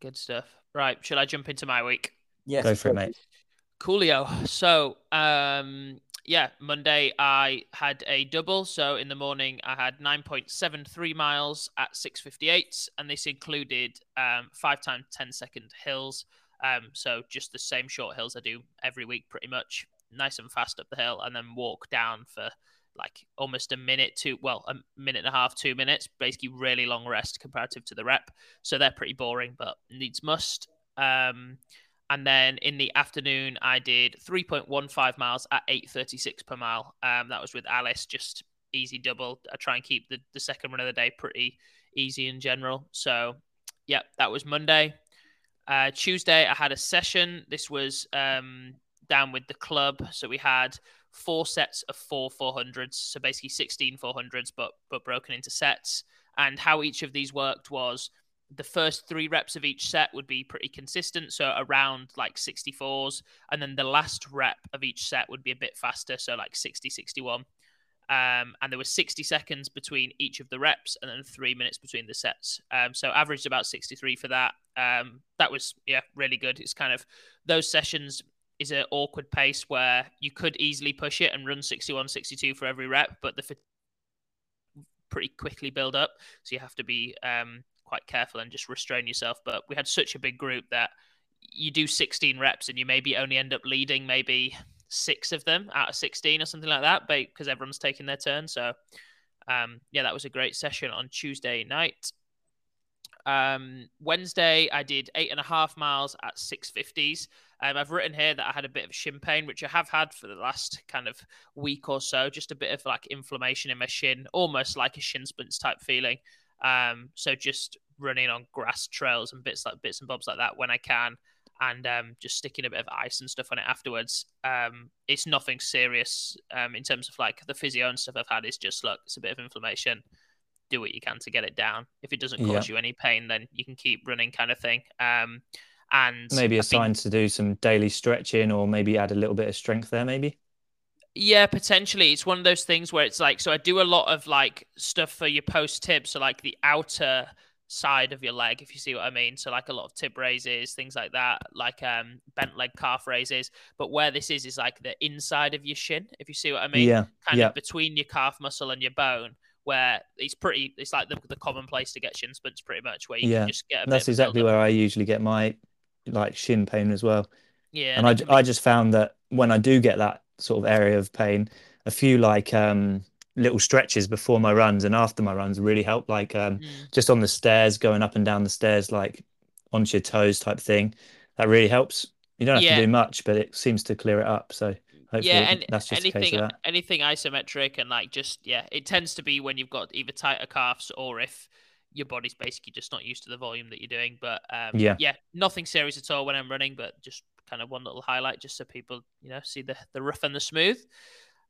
Good stuff. Right, should I jump into my week? Yes, go for it, mate. Coolio. So, um, yeah, Monday I had a double. So in the morning I had 9.73 miles at 6:58, and this included um, five times 10 second hills. Um, so just the same short hills I do every week, pretty much, nice and fast up the hill, and then walk down for like almost a minute to well a minute and a half, two minutes. Basically, really long rest comparative to the rep. So they're pretty boring, but needs must. Um, and then in the afternoon, I did 3.15 miles at 8.36 per mile. Um, that was with Alice, just easy double. I try and keep the, the second run of the day pretty easy in general. So, yeah, that was Monday. Uh, Tuesday, I had a session. This was um, down with the club. So we had four sets of four 400s. So basically 16 400s, but, but broken into sets. And how each of these worked was the first three reps of each set would be pretty consistent, so around like 64s, and then the last rep of each set would be a bit faster, so like 60, 61. Um, and there was 60 seconds between each of the reps, and then three minutes between the sets. Um, so averaged about 63 for that. Um, that was yeah really good. It's kind of those sessions is an awkward pace where you could easily push it and run 61, 62 for every rep, but the pretty quickly build up, so you have to be um, quite careful and just restrain yourself. But we had such a big group that you do 16 reps and you maybe only end up leading maybe six of them out of 16 or something like that, because everyone's taking their turn. So, um, yeah, that was a great session on Tuesday night. Um, Wednesday, I did eight and a half miles at 650s. Um, I've written here that I had a bit of shin pain, which I have had for the last kind of week or so, just a bit of like inflammation in my shin, almost like a shin splints type feeling. Um, so just running on grass trails and bits like bits and bobs like that when I can, and um, just sticking a bit of ice and stuff on it afterwards. Um, it's nothing serious um, in terms of like the physio and stuff I've had. It's just look, it's a bit of inflammation. Do what you can to get it down. If it doesn't cause yeah. you any pain, then you can keep running, kind of thing. Um, and maybe a sign to do some daily stretching, or maybe add a little bit of strength there, maybe. Yeah, potentially. It's one of those things where it's like, so I do a lot of like stuff for your post tib. So, like the outer side of your leg, if you see what I mean. So, like a lot of tib raises, things like that, like um, bent leg calf raises. But where this is, is like the inside of your shin, if you see what I mean. Yeah. Kind yeah. of between your calf muscle and your bone, where it's pretty, it's like the, the common place to get shin splints pretty much, where you yeah. can just get That's exactly where I usually get my like shin pain as well. Yeah. And I. I just found that when I do get that sort of area of pain. A few like um, little stretches before my runs and after my runs really help. Like um, mm. just on the stairs, going up and down the stairs, like onto your toes type thing. That really helps. You don't have yeah. to do much, but it seems to clear it up. So hopefully yeah, and that's just anything anything isometric and like just yeah, it tends to be when you've got either tighter calves or if your body's basically just not used to the volume that you're doing. But um, yeah, yeah, nothing serious at all when I'm running, but just kind of one little highlight just so people you know see the the rough and the smooth.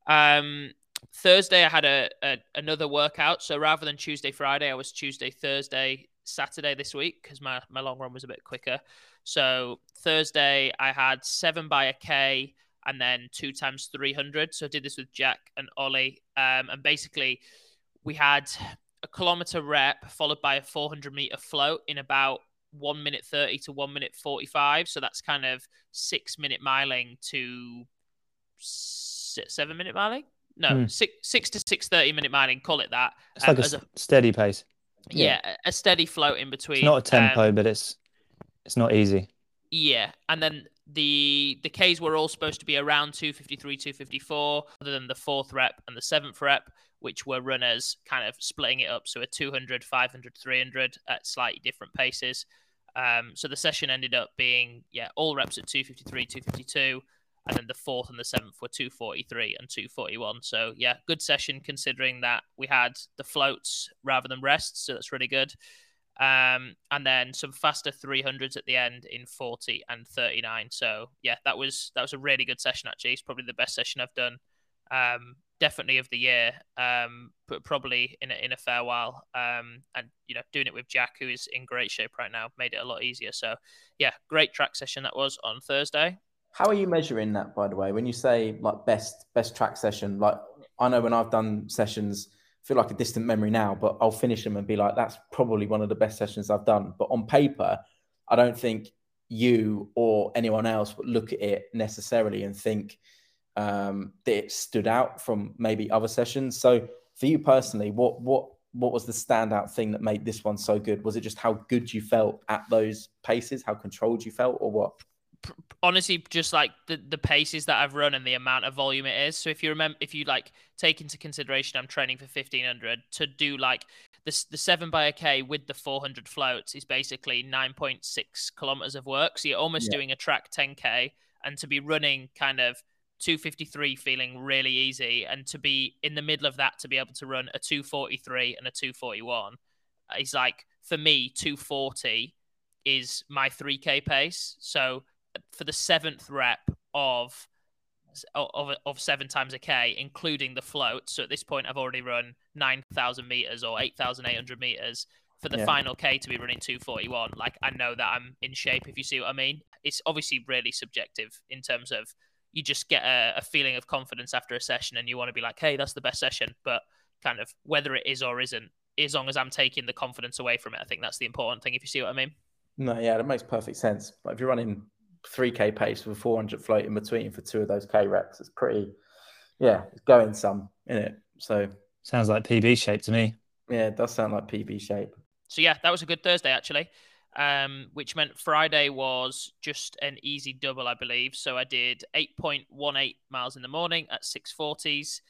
Um, Thursday I had a, a another workout, so rather than Tuesday Friday, I was Tuesday Thursday Saturday this week because my my long run was a bit quicker. So Thursday I had seven by a K and then two times 300. So I did this with Jack and Ollie. Um, and basically, we had a kilometer rep followed by a 400 meter float in about one minute 30 to one minute 45. So that's kind of six minute miling to seven minute miling No, Hmm. six six to six thirty minute mining. Call it that. It's um, like a as s- steady pace. yeah, a- a steady float in between. It's not a um, tempo, but it's it's not easy. Yeah, and then the the Ks were all supposed to be around 253, 254, other than the fourth rep and the seventh rep, which were runners kind of splitting it up. So a 200, 500, 300 at slightly different paces. Um, so the session ended up being, yeah, all reps at 253, 252, and then the fourth and the seventh were 243 and 241. So yeah, good session considering that we had the floats rather than rests. So that's really good um, and then some faster 300s at the end in 40 and 39. So yeah, that was that was a really good session. Actually, it's probably the best session I've done, um, definitely of the year, um, but probably in a, in a fair while. Um, and you know, doing it with Jack, who is in great shape right now, made it a lot easier. So yeah, great track session that was on Thursday. How are you measuring that, by the way? When you say like best best track session, like I know when I've done sessions, I feel like a distant memory now, but I'll finish them and be like, that's probably one of the best sessions I've done. But on paper, I don't think you or anyone else would look at it necessarily and think um, that it stood out from maybe other sessions. So for you personally, what what what was the standout thing that made this one so good? Was it just how good you felt at those paces, how controlled you felt, or what? honestly just like the the paces that I've run and the amount of volume it is. So if you remember, if you like take into consideration, I'm training for 1500 to do like the the seven by a k with the 400 floats is basically 9.6 kilometers of work. So you're almost Yeah. doing a track 10k, and to be running kind of 253 feeling really easy, and to be in the middle of that to be able to run a 243 and a 241 uh, is like for me 240 is my 3k pace. So uh, for the seventh rep of of of seven times a k, including the float. So at this point, I've already run nine thousand meters or eight thousand eight hundred meters. For the Yeah. final k to be running two forty one, like I know that I'm in shape. If you see what I mean, it's obviously really subjective in terms of you just get a, a feeling of confidence after a session, and you want to be like, hey, that's the best session. But kind of whether it is or isn't, as long as I'm taking the confidence away from it, I think that's the important thing. If you see what I mean. No, yeah, that makes perfect sense. But if you're running 3k pace with 400 float in between for two of those k reps, it's pretty, yeah, it's going some in it. So Sounds like PB shape to me. yeah, it does sound like PB shape. So yeah, that was a good Thursday actually, um, which meant Friday was just an easy double, I believe. So I did 8.18 miles in the morning at 640s.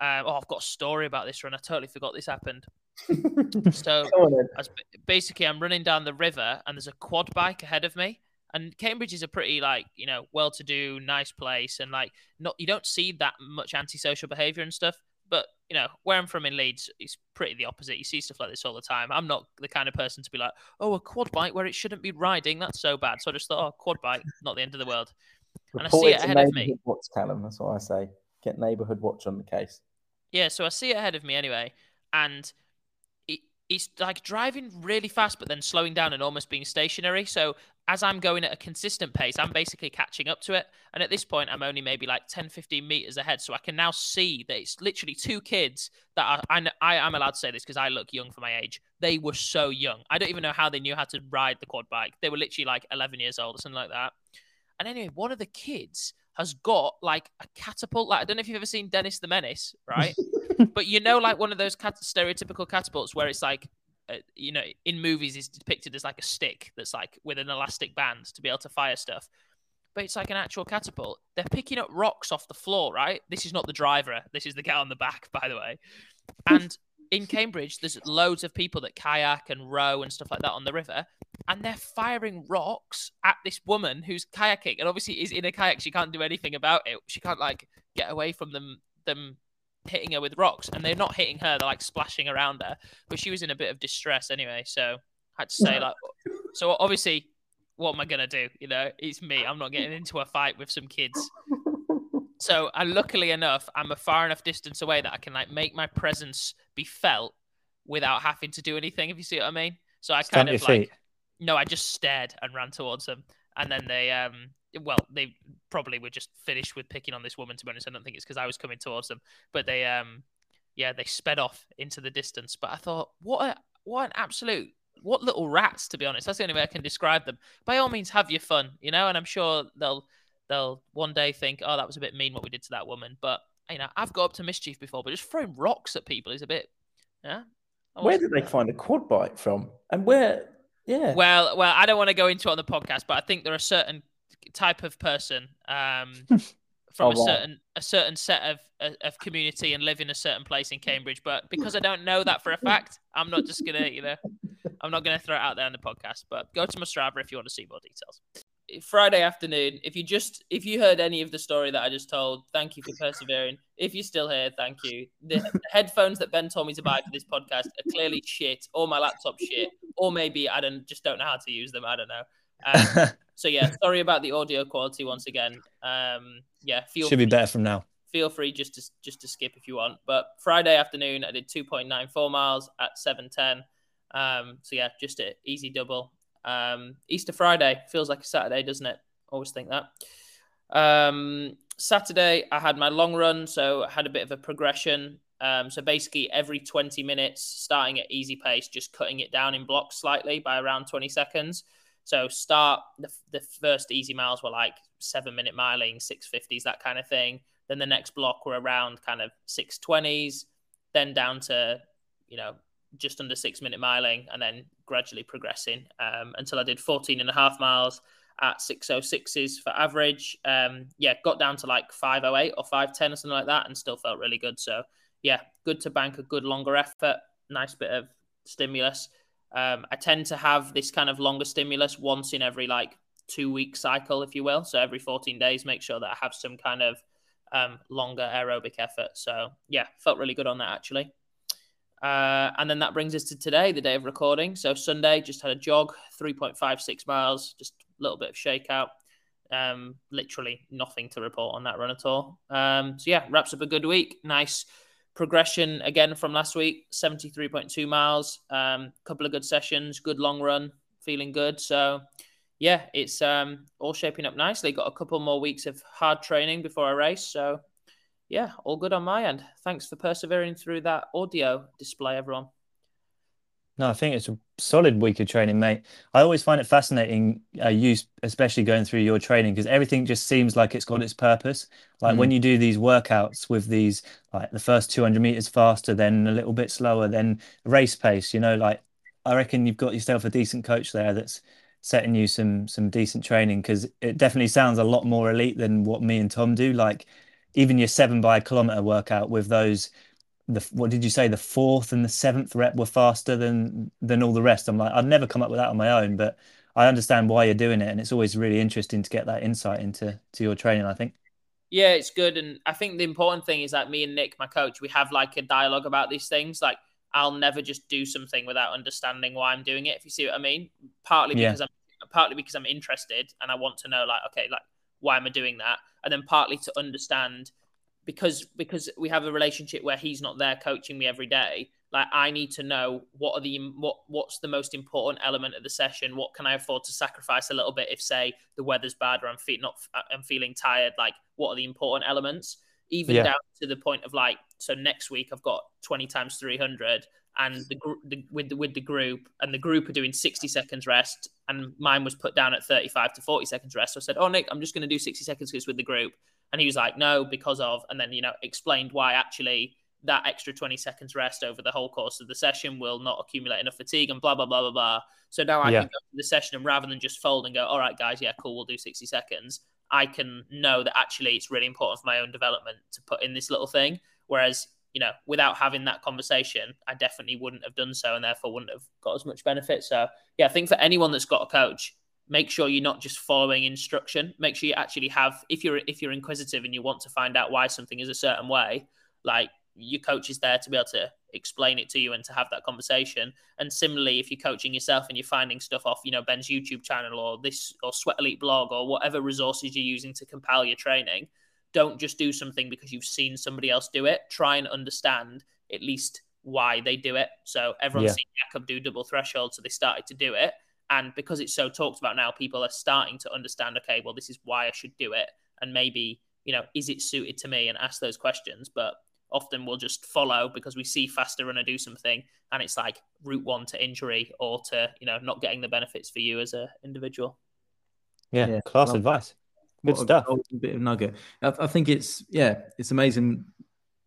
Um, oh, I've got a story about this run. I totally forgot this happened. So Go on then. I was, basically, I'm running down the river and there's a quad bike ahead of me. And Cambridge is a pretty like you know well-to-do, nice place, and like not you don't see that much antisocial behavior and stuff. But you know where I'm from in Leeds, it's pretty the opposite. You see stuff like this all the time. I'm not the kind of person to be like, oh, a quad bike where it shouldn't be riding. That's so bad. So I just thought, oh, quad bike, not the end of the world. And I see Report it ahead of me. Watch, Callum. That's what I say. Get neighbourhood watch on the case. Yeah, so I see it ahead of me anyway, and it's like driving really fast, but then slowing down and almost being stationary. So as I'm going at a consistent pace, I'm basically catching up to it. And at this point, I'm only maybe like 10, 15 meters ahead. So I can now see that it's literally two kids that are, I, I am allowed to say this because I look young for my age. They were so young. I don't even know how they knew how to ride the quad bike. They were literally like 11 years old or something like that. And anyway, one of the kids has got like a catapult. Like I don't know if you've ever seen Dennis the Menace, right? but you know, like one of those cat- stereotypical catapults where it's like, uh, you know, in movies is depicted as like a stick that's like with an elastic band to be able to fire stuff. But it's like an actual catapult. They're picking up rocks off the floor, right? This is not the driver. This is the guy on the back, by the way. And in Cambridge, there's loads of people that kayak and row and stuff like that on the river, and they're firing rocks at this woman who's kayaking, and obviously is in a kayak. She can't do anything about it. She can't like get away from them them hitting her with rocks, and they're not hitting her. They're like splashing around her, but she was in a bit of distress anyway. So I had to say like, so obviously, what am I gonna do? You know, it's me. I'm not getting into a fight with some kids. So, and luckily enough, I'm a far enough distance away that I can like make my presence be felt without having to do anything. If you see what I mean. So I Stamp kind of like feet. no, I just stared and ran towards them, and then they um well they probably were just finished with picking on this woman. To be honest, I don't think it's because I was coming towards them, but they um yeah they sped off into the distance. But I thought what a what an absolute what little rats to be honest. That's the only way I can describe them. By all means, have your fun, you know, and I'm sure they'll they'll one day think, oh, that was a bit mean what we did to that woman. But you know, I've got up to mischief before, but just throwing rocks at people is a bit, yeah. Where did they find a quad bike from? And where? Yeah. Well, well, I don't want to go into it on the podcast, but I think there are certain type of person um, from Oh, a wow. certain a certain set of of community and live in a certain place in Cambridge. But because I don't know that for a fact, I'm not just gonna, you know, I'm not gonna throw it out there on the podcast. But go to my Strava if you want to see more details. Friday afternoon. If you just if you heard any of the story that I just told, thank you for persevering. If you're still here, thank you. The, headphones that Ben told me to buy for this podcast are clearly shit, or my laptop shit, or maybe I don't just don't know how to use them. I don't know. Um, so yeah, sorry about the audio quality once again. Um, yeah, feel Should be better from now. feel free just to just to skip if you want. But Friday afternoon, I did 2.94 miles at 7:10. Um, so yeah, just an easy double. Um, Easter Friday feels like a Saturday, doesn't it? Always think that. Um, Saturday, I had my long run, so I had a bit of a progression. Um, so basically, every 20 minutes, starting at easy pace, just cutting it down in blocks slightly by around 20 seconds. So start the, the first easy miles were like seven minute miling, 650s, that kind of thing. Then the next block were around kind of 620s, then down to, you know, just under six minute miling and then gradually progressing um, until I did 14 and a half miles at 606s for average. Um, yeah, got down to like 508 or 510 or something like that and still felt really good. So, yeah, good to bank a good longer effort. Nice bit of stimulus. Um, I tend to have this kind of longer stimulus once in every like two week cycle, if you will. So every 14 days, make sure that I have some kind of um, longer aerobic effort. So yeah, felt really good on that actually. Uh, and then that brings us to today, the day of recording. So Sunday, just had a jog, 3.56 miles, just a little bit of shakeout. Um, literally nothing to report on that run at all. Um, so yeah, wraps up a good week. Nice progression again from last week 73.2 miles um couple of good sessions good long run feeling good so yeah it's um all shaping up nicely got a couple more weeks of hard training before I race so yeah all good on my end thanks for persevering through that audio display everyone No, I think it's a solid week of training, mate. I always find it fascinating, uh, you especially going through your training, because everything just seems like it's got its purpose. Like when you do these workouts with these, like the first 200 meters faster, then a little bit slower, then race pace, you know, like I reckon you've got yourself a decent coach there that's setting you some some decent training, because it definitely sounds a lot more elite than what me and Tom do. Like even your seven by a kilometer workout with those the what did you say the fourth and the seventh rep were faster than than all the rest i'm like i'd never come up with that on my own but i understand why you're doing it and it's always really interesting to get that insight into to your training i think Yeah, it's good. And I think the important thing is that me and Nick, my coach, we have like a dialogue about these things. Like, I'll never just do something without understanding why I'm doing it, if you see what I mean. Partly Yeah. because I'm partly because I'm interested and I want to know, like, okay, like why am I doing that? And then partly to understand because because we have a relationship where he's not there coaching me every day like i need to know what are the what what's the most important element of the session what can i afford to sacrifice a little bit if say the weather's bad or i'm fe- not i'm feeling tired like what are the important elements even Yeah. down to the point of like so next week i've got 20 times 300 and the, the with the with the group and the group are doing 60 seconds rest and mine was put down at 35 to 40 seconds rest so i said oh nick i'm just going to do 60 seconds because with the group and he was like, no, because of, and then, you know, explained why actually that extra 20 seconds rest over the whole course of the session will not accumulate enough fatigue and blah, blah, blah, blah, blah. So now I Yeah. can go to the session and rather than just fold and go, all right, guys, yeah, cool, we'll do 60 seconds, I can know that actually it's really important for my own development to put in this little thing. Whereas, you know, without having that conversation, I definitely wouldn't have done so and therefore wouldn't have got as much benefit. So, yeah, I think for anyone that's got a coach, make sure you're not just following instruction make sure you actually have if you're if you're inquisitive and you want to find out why something is a certain way like your coach is there to be able to explain it to you and to have that conversation and similarly if you're coaching yourself and you're finding stuff off you know ben's youtube channel or this or sweat elite blog or whatever resources you're using to compile your training don't just do something because you've seen somebody else do it try and understand at least why they do it so everyone's Yeah. seen jacob do double threshold so they started to do it and because it's so talked about now, people are starting to understand, okay, well, this is why I should do it. And maybe, you know, is it suited to me and ask those questions. But often we'll just follow because we see faster runner do something and it's like route one to injury or to, you know, not getting the benefits for you as an individual. yeah, Yeah, class love advice Good what a stuff. golden bit of nugget. I, I think it's yeah, it's amazing.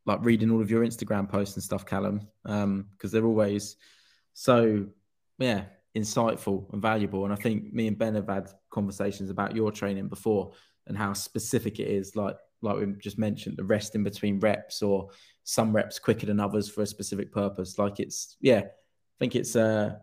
Like reading all of your Instagram posts and stuff, Callum, because they're always so yeah insightful and valuable. And I think me and Ben have had conversations about your training before and how specific it is. Like like we just mentioned, the rest in between reps or some reps quicker than others for a specific purpose. Like it's yeah, I think it's uh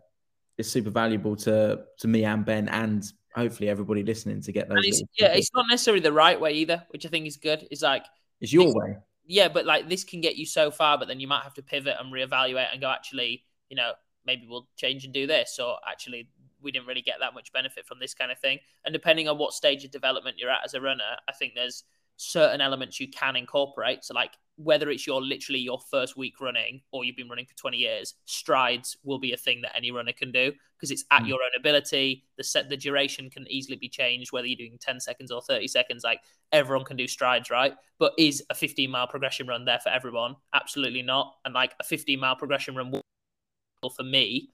it's super valuable to to me and Ben and hopefully everybody listening to get those. It's, yeah, it's not necessarily the right way either, which I think is good. It's like, it's your way. yeah, but like this can get you so far, but then you might have to pivot and reevaluate and go, actually, you know, maybe we'll change and do this, or actually, we didn't really get that much benefit from this kind of thing. And depending on what stage of development you're at as a runner, I think there's certain elements you can incorporate. So, like whether it's your literally your first week running or you've been running for 20 years, strides will be a thing that any runner can do because it's at Mm. your own ability. The set the duration can easily be changed, whether you're doing 10 seconds or 30 seconds. Like everyone can do strides, right? But is a 15 mile progression run there for everyone? Absolutely not. And like a 15 mile progression run will- for me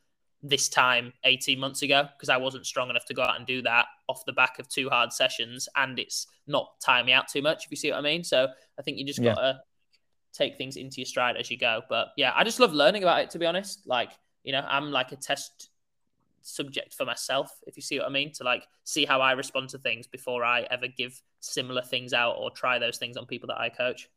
this time 18 months ago because I wasn't strong enough to go out and do that off the back of two hard sessions and it's not tiring me out too much if you see what I mean. So I think you just Yeah. gotta take things into your stride as you go. But yeah, I just love learning about it to be honest. Like, you know, I'm like a test subject for myself, if you see what I mean, to like see how I respond to things before I ever give similar things out or try those things on people that I coach.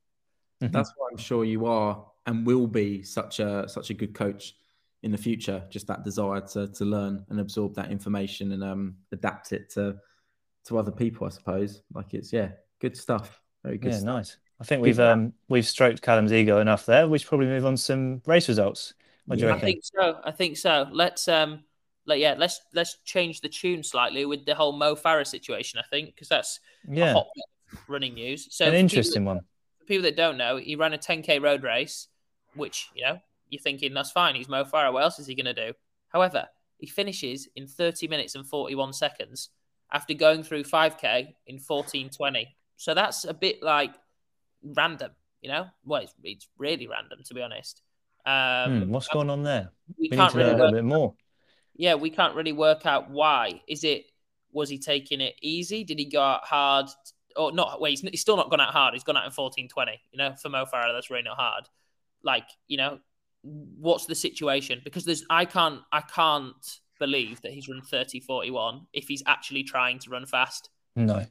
Mhm. That's why I'm sure you are and will be such a such a good coach in the future. Just that desire to to learn and absorb that information and um adapt it to to other people, I suppose. Like it's yeah, good stuff. Very good Yeah, stuff. nice. I think Good we've stuff. um we've stroked Callum's ego enough there. We should probably move on to some race results. What do you Yeah. I think so. I think so. Let's um like yeah, let's let's change the tune slightly with the whole Mo Farah situation, I think, because that's a Yeah, hot running news. So an for people interesting one. for people that don't know, he ran a 10k road race, which you know you're thinking that's fine. He's Mo Farah. What else is he going to do? However, he finishes in 30 minutes and 41 seconds after going through 5k in 14:20. So that's a bit like random, you know. Well, it's, it's really random to be honest. Um, Hmm, what's going on there? we We can't a really work, bit more. yeah, we can't really work out why. Is it was he taking it easy? Did he go out hard? Or not? Wait, he's, he's still not gone out hard. He's gone out in fourteen twenty. You know, for Mo Farah, that's really not hard. Like, you know, what's the situation? Because there's, I can't, I can't believe that he's run 30 41 if he's actually trying to run fast. No,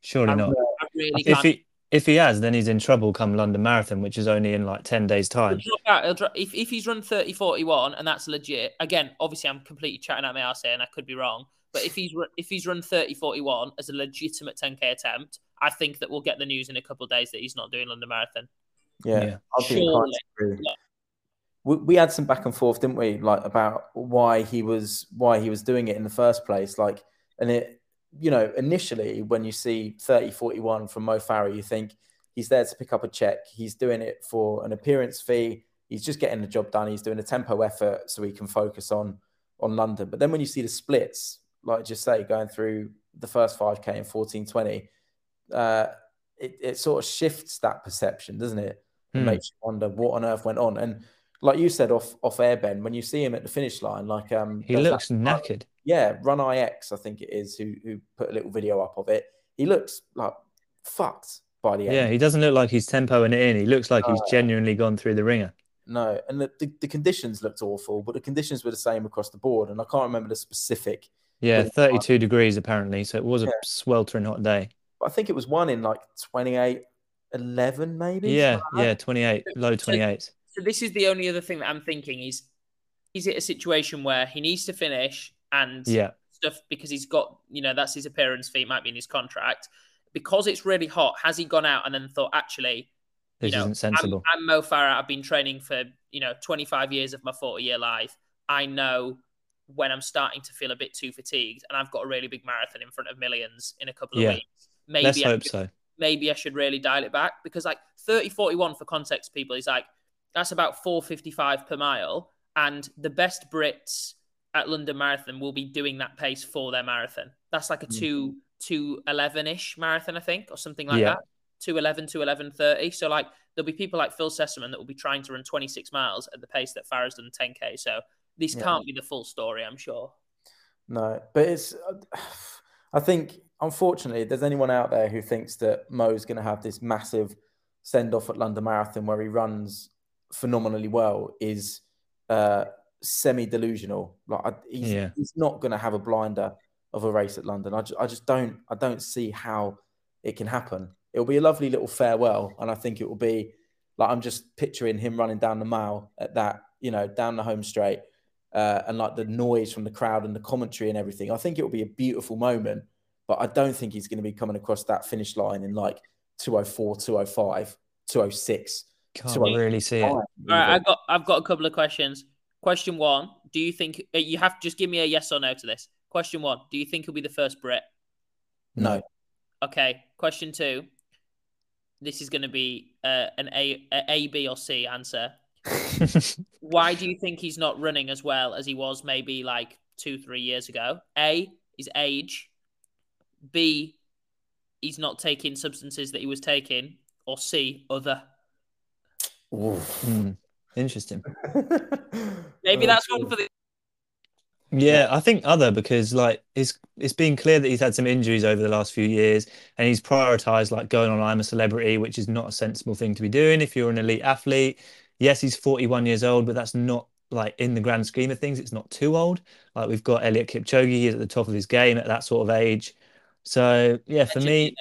surely I, not. I really If he if he has, then he's in trouble come London Marathon, which is only in like ten days' time. out. If, if he's run 30 41 and that's legit, again, obviously I'm completely chatting out my ass here and I could be wrong. But if he's run, if he's run 30 41 as a legitimate 10k attempt, I think that we'll get the news in a couple of days that he's not doing London Marathon. Yeah, Yeah. I'd be Surely. We, we had some back and forth, didn't we? Like about why he was why he was doing it in the first place. Like, and it, you know, initially when you see 30 41 from Mo Farah, you think he's there to pick up a check. He's doing it for an appearance fee. He's just getting the job done. He's doing a tempo effort so he can focus on on London. But then when you see the splits, like just say going through the first 5k in 1420, uh, it, it sort of shifts that perception, doesn't it? It Hmm. makes you wonder what on earth went on. And like you said off off air, Ben, when you see him at the finish line, like um, He looks that- knackered. yeah, Run IX, I think it is, who who put a little video up of it. He looks like fucked by the end. Yeah, he doesn't look like he's tempoing it in. He looks like he's genuinely gone through the ringer. No, and the, the, the conditions looked awful, but the conditions were the same across the board. And I can't remember the specific, Yeah, Really 32 degrees apparently. So it was a Yeah. sweltering hot day. but I think it was one in like 28, 11 maybe. Yeah, yeah, 28, low 28s. So this is the only other thing that I'm thinking is is it a situation where he needs to finish and Yeah, stuff because he's got you know that's his appearance fee might be in his contract because it's really hot has he gone out and then thought actually this you know, isn't sensible. I'm, I'm Mo Farah. I've been training for you know 25 years of my 40 year life. I know when I'm starting to feel a bit too fatigued, and I've got a really big marathon in front of millions in a couple of Yeah. weeks. Maybe Let's I hope should, so. maybe I should really dial it back because like 30 41 for context people is like that's about 455 per mile, and the best Brits at London Marathon will be doing that pace for their marathon. That's like a Mm. two two eleven ish marathon, I think, or something like Yeah. that. 211 to 1130. So like there'll be people like Phil Sesemann that will be trying to run 26 miles at the pace that Farah's done 10k. So this Yeah. can't be the full story, I'm sure. No, but it's. I think unfortunately, if there's anyone out there who thinks that Mo's going to have this massive send off at London Marathon where he runs phenomenally well, is uh, semi delusional. Like he's, Yeah. he's not going to have a blinder of a race at London. I, ju- I just don't I don't see how it can happen. It'll be a lovely little farewell, and I think it will be like I'm just picturing him running down the mile at that you know down the home straight. Uh, and like the noise from the crowd and the commentary and everything, I think it will be a beautiful moment. But I don't think he's going to be coming across that finish line in like 204, 205, 206. Can't So I- really see it. All right, I've got I've got a couple of questions. Question one: Do you think uh, you have to just give me a yes or no to this? Question one: Do you think he'll be the first Brit? No. Okay. Question two: This is going to be uh, an A, a, A, B, or C answer. Why do you think he's not running as well as he was maybe like two, three years ago? A is age. B, he's not taking substances that he was taking. Or C, other. Oof. Hmm, Interesting. Maybe Oh, that's one for the. Yeah, I think other because like it's it's been clear that he's had some injuries over the last few years and he's prioritized like going on I'm a celebrity, which is not a sensible thing to be doing if you're an elite athlete. Yes, he's 41 years old, but that's not like in the grand scheme of things, it's not too old. Like we've got Eliud Kipchoge, he's at the top of his game at that sort of age. So yeah, for me,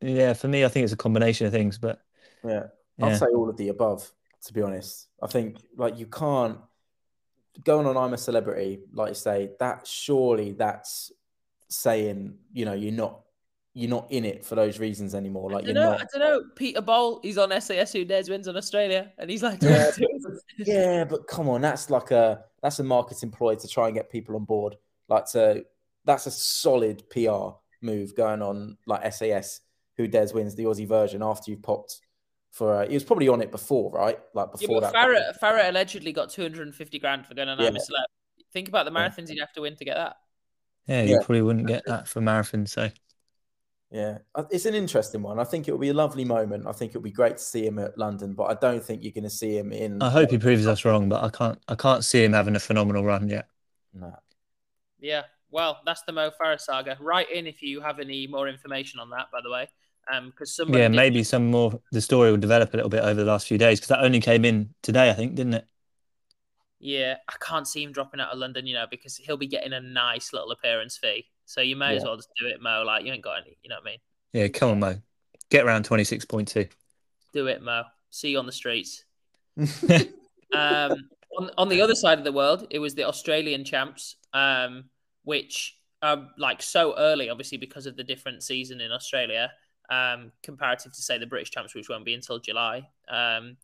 yeah, for me, I think it's a combination of things, but Yeah. Yeah. I'd say all of the above, to be honest. I think like you can't going on I'm a celebrity, like you say, that surely that's saying, you know, you're not you're not in it for those reasons anymore. Like you're don't know. I don't know. Peter Bol, he's on SAS Who Dares Wins on Australia, and he's like, Yeah. Yeah, but come on, that's like a that's a marketing ploy to try and get people on board. Like to that's a solid PR move going on like SAS who dares wins the Aussie version after you've popped for uh, he was probably on it before, right? Like Yeah, before but that. Farah, Farah allegedly got 250 grand for going on Yeah. I'm a Celeb. Think about the Yeah. marathons he'd have to win to get that. Yeah, you Yeah. probably wouldn't get that for marathon. So Yeah, Uh, it's an interesting one. I think it'll be a lovely moment. I think it'll be great to see him at London, but I don't think you're going to see him in. I hope he proves us wrong, but I can't I can't see him having a phenomenal run yet. No. Yeah. Well, that's the Mo Farah saga. Write in if you have any more information on that, by the way. Um, because somebody Yeah, did- maybe some more. The story will develop a little bit over the last few days because that only came in today, I think, didn't it? Yeah, I can't see him dropping out of London, you know, because he'll be getting a nice little appearance fee. So you may as well just do it, Mo. Like you ain't got any, you know what I mean? Yeah, come on, Mo. Get around twenty six point two. Do it, Mo. See you on the streets. Um, on, on the other side of the world, it was the Australian champs, um, which are like so early, obviously, because of the different season in Australia, um, comparative to, say, the British champs, which won't be until July. Um,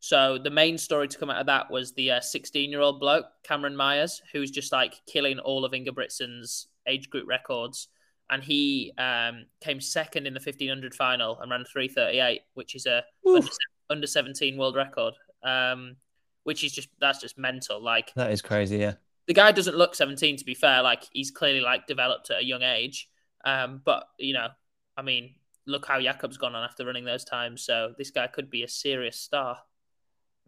so the main story to come out of that was the 16 year old bloke, Cameron Myers, who's just like killing all of Ingebrigtsen's age group records. And he um, came second in the 1500 final and ran 338, which is a under, under 17 world record. Um, which is just that's just mental. Like That is crazy. Yeah, the guy doesn't look 17 to be fair. Like he's clearly like developed at a young age. Um, but you know, I mean, look how Jakob's gone on after running those times. So this guy could be a serious star.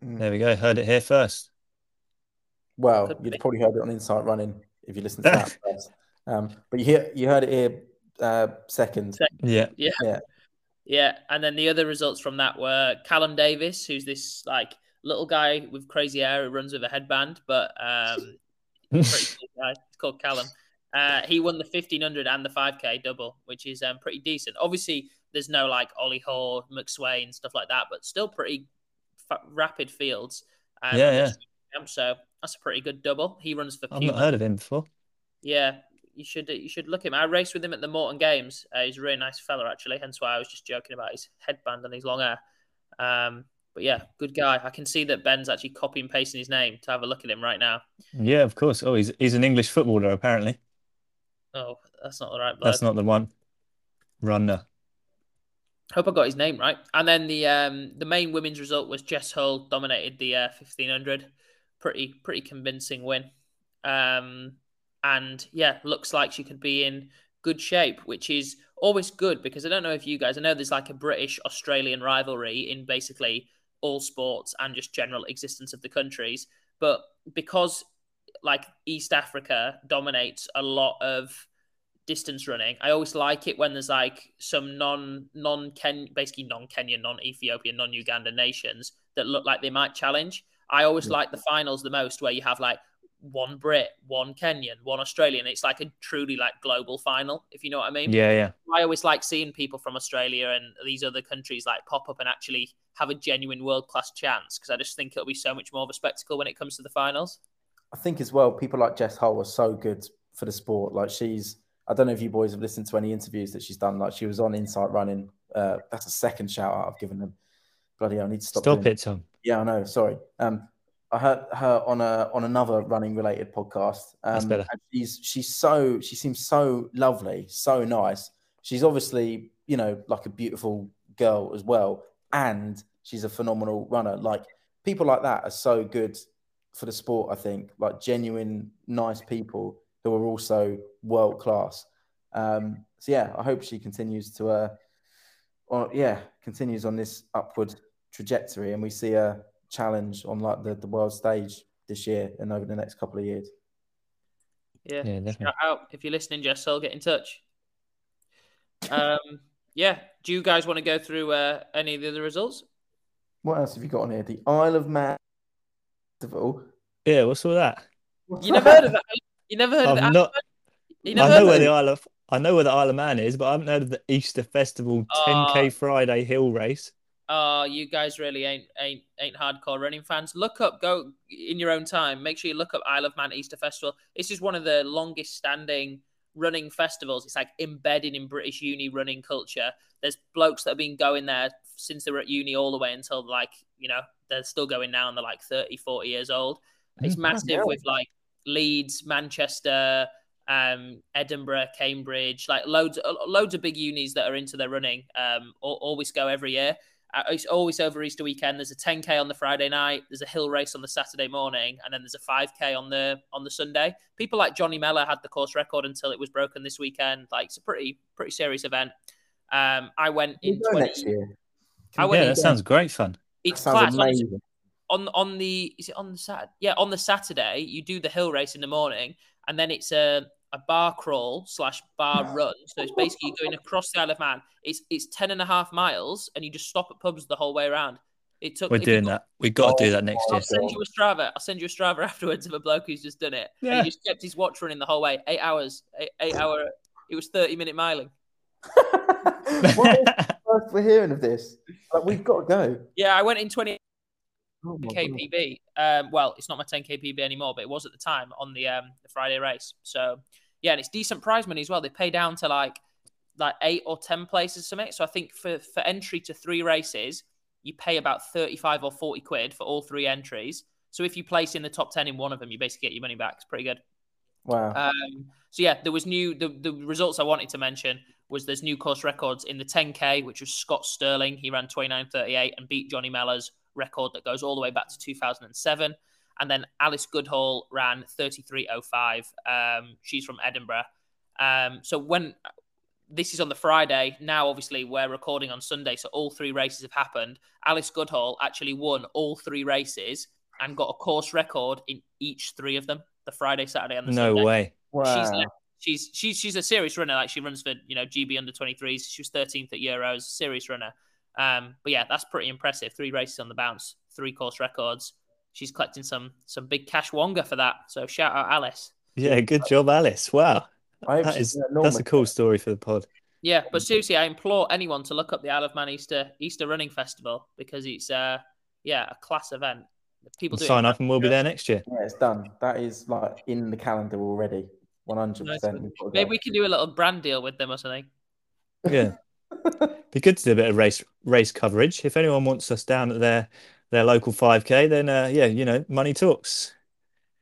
there we go. Heard it here first. Well, Could you'd be. probably heard it on Inside Running if you listened to that first. Um, but you hear, you heard it here uh, second. Yeah, Yeah, Yeah. and then the other results from that were Callum Davies, who's this like little guy with crazy hair who runs with a headband, but um, pretty cool guy. It's called Callum. Uh, he won the 1500 and the 5k double, which is um, pretty decent. Obviously, there's no like Ollie Hoare, McSweyn, stuff like that, but still pretty fa- rapid fields. Um, Yeah, yeah. So that's a pretty good double. He runs for I've not heard of him before. Yeah, you should you should look him. I raced with him at the Morton Games. Uh, he's a really nice fella, actually. Hence why I was just joking about his headband and his long hair. Um, but yeah, good guy. I can see that Ben's actually copying and pasting his name to have a look at him right now. Yeah, of course. Oh, he's he's an English footballer apparently. Oh, that's not the right bloke. That's not the one. Runner. Hope I got his name right. And then the um the main women's result was Jess Hull dominated the uh, 1500. Pretty pretty convincing win. Um and yeah, looks like she could be in good shape, which is always good because I don't know if you guys I know there's like a British Australian rivalry in basically all sports and just general existence of the countries, but because like East Africa dominates a lot of distance running, I always like it when there's like some non non Ken basically non Kenyan, non Ethiopian, non Uganda nations that look like they might challenge. I always Yeah. like the finals the most where you have like one Brit, one Kenyan, one Australian. It's like a truly like global final, if you know what I mean. Yeah, yeah. I always like seeing people from Australia and these other countries like pop up and actually have a genuine world class chance because I just think it'll be so much more of a spectacle when it comes to the finals. I think as well, people like Jess Hull are so good for the sport. Like she's, I don't know if you boys have listened to any interviews that she's done. Like she was on Inside Running. Uh, that's a second shout out I've given them. Bloody, hell, I need to stop. Stop doing it, Tom. Yeah, I know. Sorry. Um, I heard her on a on another running related podcast. Um, That's better. and she's she's so she seems so lovely, so nice. She's obviously you know like a beautiful girl as well, and she's a phenomenal runner. Like people like that are so good for the sport. I think like genuine nice people who are also world class. Um, so yeah, I hope she continues to uh, or yeah, continues on this upward trajectory, and we see a challenge on like the, the world stage this year and over the next couple of years. Yeah. Yeah, definitely. Shout out. If you're listening, Jess Hull, get in touch. Um, yeah. Do you guys want to go through uh, any of the other results? What else have you got on here? The Isle of Man Festival. Yeah, what's all that? You never heard of that? You never heard of I'm that? not. You I know heard where of the? Isle of I know where the Isle of Man is, but I haven't heard of the Easter Festival Oh. Ah. 10k Friday hill race. Oh, you guys really ain't ain't ain't hardcore running fans. Look up, go in your own time. Make sure you look up Isle of Man Easter Festival. This is one of the longest standing running festivals. It's like embedded in British uni running culture. There's blokes that have been going there since they were at uni all the way until like, you know, they're still going now and they're like 30, 40 years old. It's Mm. massive hell. with like Leeds, Manchester, um, Edinburgh, Cambridge, like loads, uh, loads of big unis that are into their running. Um, always go every year. Uh, It's always over Easter weekend. There's a 10k on the Friday night. There's a hill race on the Saturday morning, and then there's a 5k on the on the Sunday. People like Johnny Mellor had the course record until it was broken this weekend. Like it's a pretty pretty serious event. Um, I went Can in 20, next year? I went Yeah, that sounds great fun. It's Sounds class. Amazing. on on the is it on the Saturday? Yeah, on the Saturday you do the hill race in the morning, and then it's a a bar crawl slash bar run. So it's basically going across the Isle of Man. It's it's ten and a half miles, and you just stop at pubs the whole way around. It took. We're doing go- that. We've got to do that next my year. I'll send you a Strava. I'll send you a Strava afterwards of a bloke who's just done it. And Yeah. he just kept his watch running the whole way. Eight hours. Eight, eight hour. It was thirty minute miling. Why is the first we're hearing of this? Like, we've got to go. Yeah, I went in twenty Oh my God. KPB. Um, well, it's not my 10 KPB anymore, but it was at the time on the um, the Friday race. So yeah, and it's decent prize money as well. They pay down to like like eight or ten places or something. So I think for for entry to three races, you pay about 35 or 40 quid for all three entries. So if you place in the top 10 in one of them, you basically get your money back. It's pretty good. Wow. Um, so yeah, there was new the, the results I wanted to mention was there's new course records in the 10k, which was Scott Sterling. He ran 29.38 and beat Johnny Mellor's record that goes all the way back to 2007. And then Alice Goodhall ran 33.05. Um, she's from Edinburgh. Um, so when this is on the Friday, now obviously we're recording on Sunday, so all three races have happened. Alice Goodhall actually won all three races and got a course record in each three of them the Friday, Saturday, and the Sunday. no Sunday. way. wow. She's le- she's she's she's a serious runner. Like she runs for you know GB under 23s. She was 13th at Euros. Serious runner. Um, but yeah, that's pretty impressive. Three races on the bounce, three course records. She's collecting some some big cash wonga for that. So shout out Alice. Yeah, good job, Alice. Wow. I hope That she's is an that's a cool story for the pod. Yeah, but seriously, I implore anyone to look up the Isle of Man Easter Easter Running Festival because it's uh yeah a class event. People do Sign in up and we'll be there next year. Yeah, it's done. That is like in the calendar already. One hundred Nice percent. Maybe we can do a little brand deal with them or something. Yeah. Be good to do a bit of race race coverage. If anyone wants us down at their their local 5k, then uh, yeah, you know, money talks.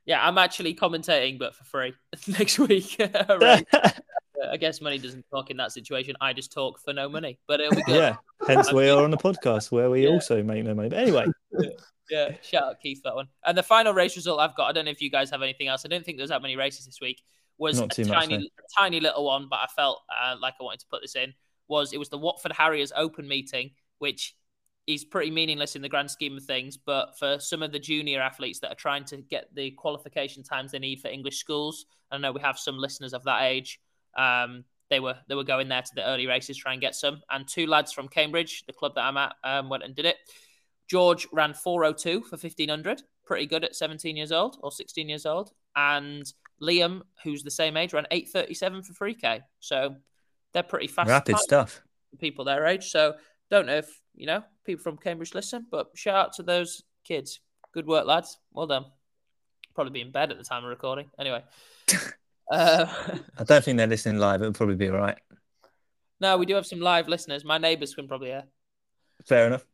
Yeah, I'm actually commentating, but for free next week. I guess money doesn't talk in that situation. I just talk for no money, but it'll be good. yeah. Hence we are on the podcast where we Yeah. also make no money. But anyway, Yeah, shout out Keith for that one. And the final race result I've got, I don't know if you guys have anything else. I don't think there's that many races this week. Was Not a much, tiny, a tiny little one, but I felt uh, like I wanted to put this in. Was it was the Watford Harriers Open meeting, which is pretty meaningless in the grand scheme of things, but for some of the junior athletes that are trying to get the qualification times they need for English schools, I know we have some listeners of that age. Um, they were they were going there to the early races try and get some. And two lads from Cambridge, the club that I'm at, um, went and did it. George ran 402 for 1500, pretty good at 17 years old or 16 years old. And Liam, who's the same age, ran 837 for 3k. So they're pretty fast. Rapid stuff. People their age. So don't know if you know people from Cambridge listen, but shout out to those kids. Good work, lads. Well done. Probably be in bed at the time of recording. Anyway. uh, I don't think they're listening live. It'll probably be all right. No, we do have some live listeners. My neighbours can probably hear. Fair enough.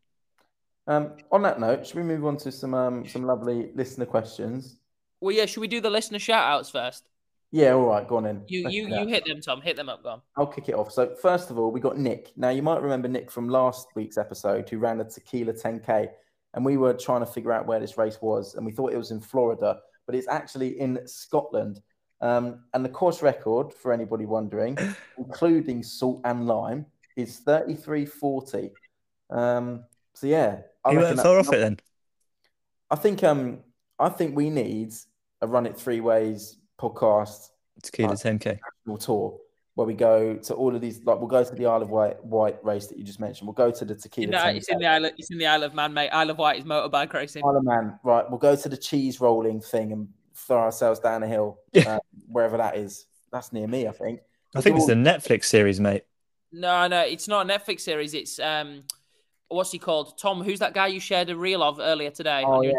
Um, on that note, should we move on to some um, some lovely listener questions? Well, yeah. Should we do the listener shout outs first? Yeah, all right, go on in. You you you hit them, Tom. Hit them up, go on. I'll kick it off. So first of all, we got Nick. Now you might remember Nick from last week's episode, who ran the Tequila 10K, and we were trying to figure out where this race was, and we thought it was in Florida, but it's actually in Scotland. Um, and the course record, for anybody wondering, including salt and lime, is 33.40. Um, so yeah, I You reckon went far off it then. I think um I think we need a run it three ways podcast Tequila Right. 10k. national tour where we go to all of these like we'll go to the Isle of Wight White race that you just mentioned. We'll go to the tequila. the, 10K. it's in the Isle. Of, it's in the Isle of Man, mate. Isle of Wight is motorbike racing. Isle of Man, right? We'll go to the cheese rolling thing and throw ourselves down a hill, Yeah. uh, wherever that is. That's near me, I think. I think it's a Netflix series, mate. No, no, it's not a Netflix series. It's um, what's he called? Tom. Who's that guy you shared a reel of earlier today? Oh yeah,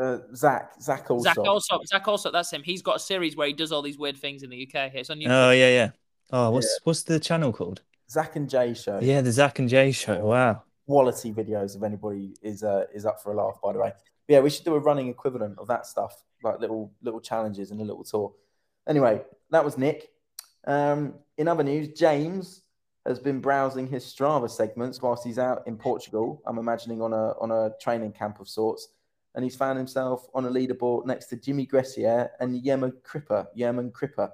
uh, Zach, Zach also. Zach Alsop. Zach Alsop, that's him. He's got a series where he does all these weird things in the UK. It's on YouTube. Oh yeah, yeah. Oh, what's what's the channel called? Zach and Jay show. Yeah, the Zach and Jay show. Wow. quality videos if anybody is uh, is up for a laugh by the way But yeah we should do a running equivalent of that stuff like little little challenges and a little tour anyway that was nick um, in other news james has been browsing his strava segments whilst he's out in portugal i'm imagining on a on a training camp of sorts. And he's found himself on a leaderboard next to jimmy gressier and Yeman Crippa Yeman Crippa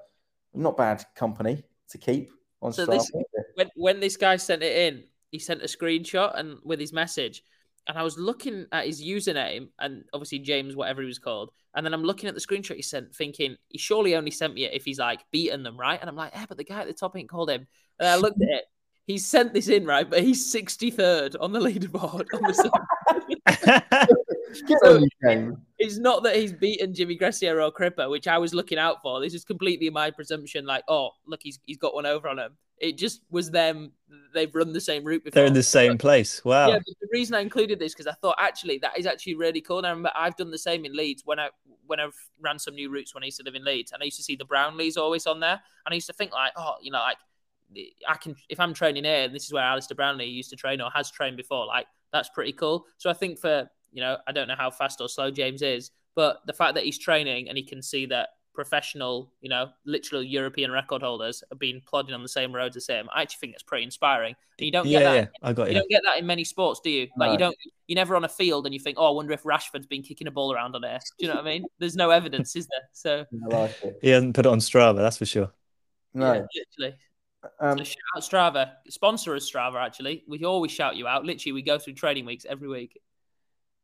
not bad company to keep on So Strava. this- when when this guy sent it in, he sent a screenshot and with his message, and I was looking at his username and obviously James, whatever he was called, and then I'm looking at the screenshot he sent, thinking he surely only sent me it if he's like beaten them, right? And I'm like, yeah, but the guy at the top ain't called him. And I looked at it. He sent this in, right? But he's 63rd on the leaderboard. On the. Get So- on. It's not that he's beaten Jimmy Gressier or Crippa, which I was looking out for. This is completely my presumption. Like, oh, look, he's he's got one over on him. It just was them. They've run the same route before. They're in the same place. Wow. Yeah, the reason I included this because I thought actually that is actually really cool. And I remember I've done the same in Leeds when I when I've ran some new routes when I used to live in Leeds, and I used to see the Brownlees always on there, and I used to think like, oh, you know, like I can if I'm training here, and this is where Alistair Brownlee used to train or has trained before, like that's pretty cool. So I think for you know, I don't know how fast or slow James is, but the fact that he's training and he can see that professional, you know, literal European record holders have been plodding on the same roads as him, I actually think that's pretty inspiring. And you don't get yeah, that yeah. I got you you. don't get that in many sports, do you? Like you don't. You're never on a field and you think, "Oh, I wonder if Rashford's been kicking a ball around on air." Do you know what I mean? There's no evidence, is there? So I like. He hasn't put it on Strava, that's for sure. No. yeah, literally. Um, So shout out Strava, sponsor us Strava. Actually, we always shout you out. Literally, we go through training weeks every week.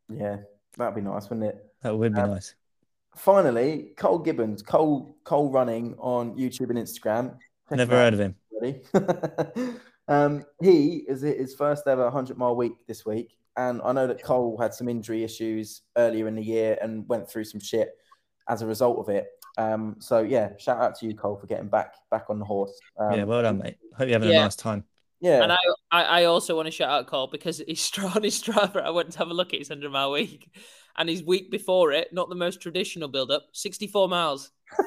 Yeah, that'd be nice, wouldn't it? That would be Um, nice. Finally, Cole Gibbons, Cole Cole running on YouTube and Instagram. Check Never heard of him. everybody. um, he is at his first ever 100 mile week this week. And I know that Cole had some injury issues earlier in the year and went through some shit as a result of it. Um, so yeah, shout out to you, Cole, for getting back back on the horse. Um, yeah, well done, mate. Hope you're having Yeah. a nice time. Yeah, And I, I, I also want to shout out Cole because he's Stra- on his Strava. I went to have a look at his 100 mile week, and his week before it, not the most traditional build up, 64 miles.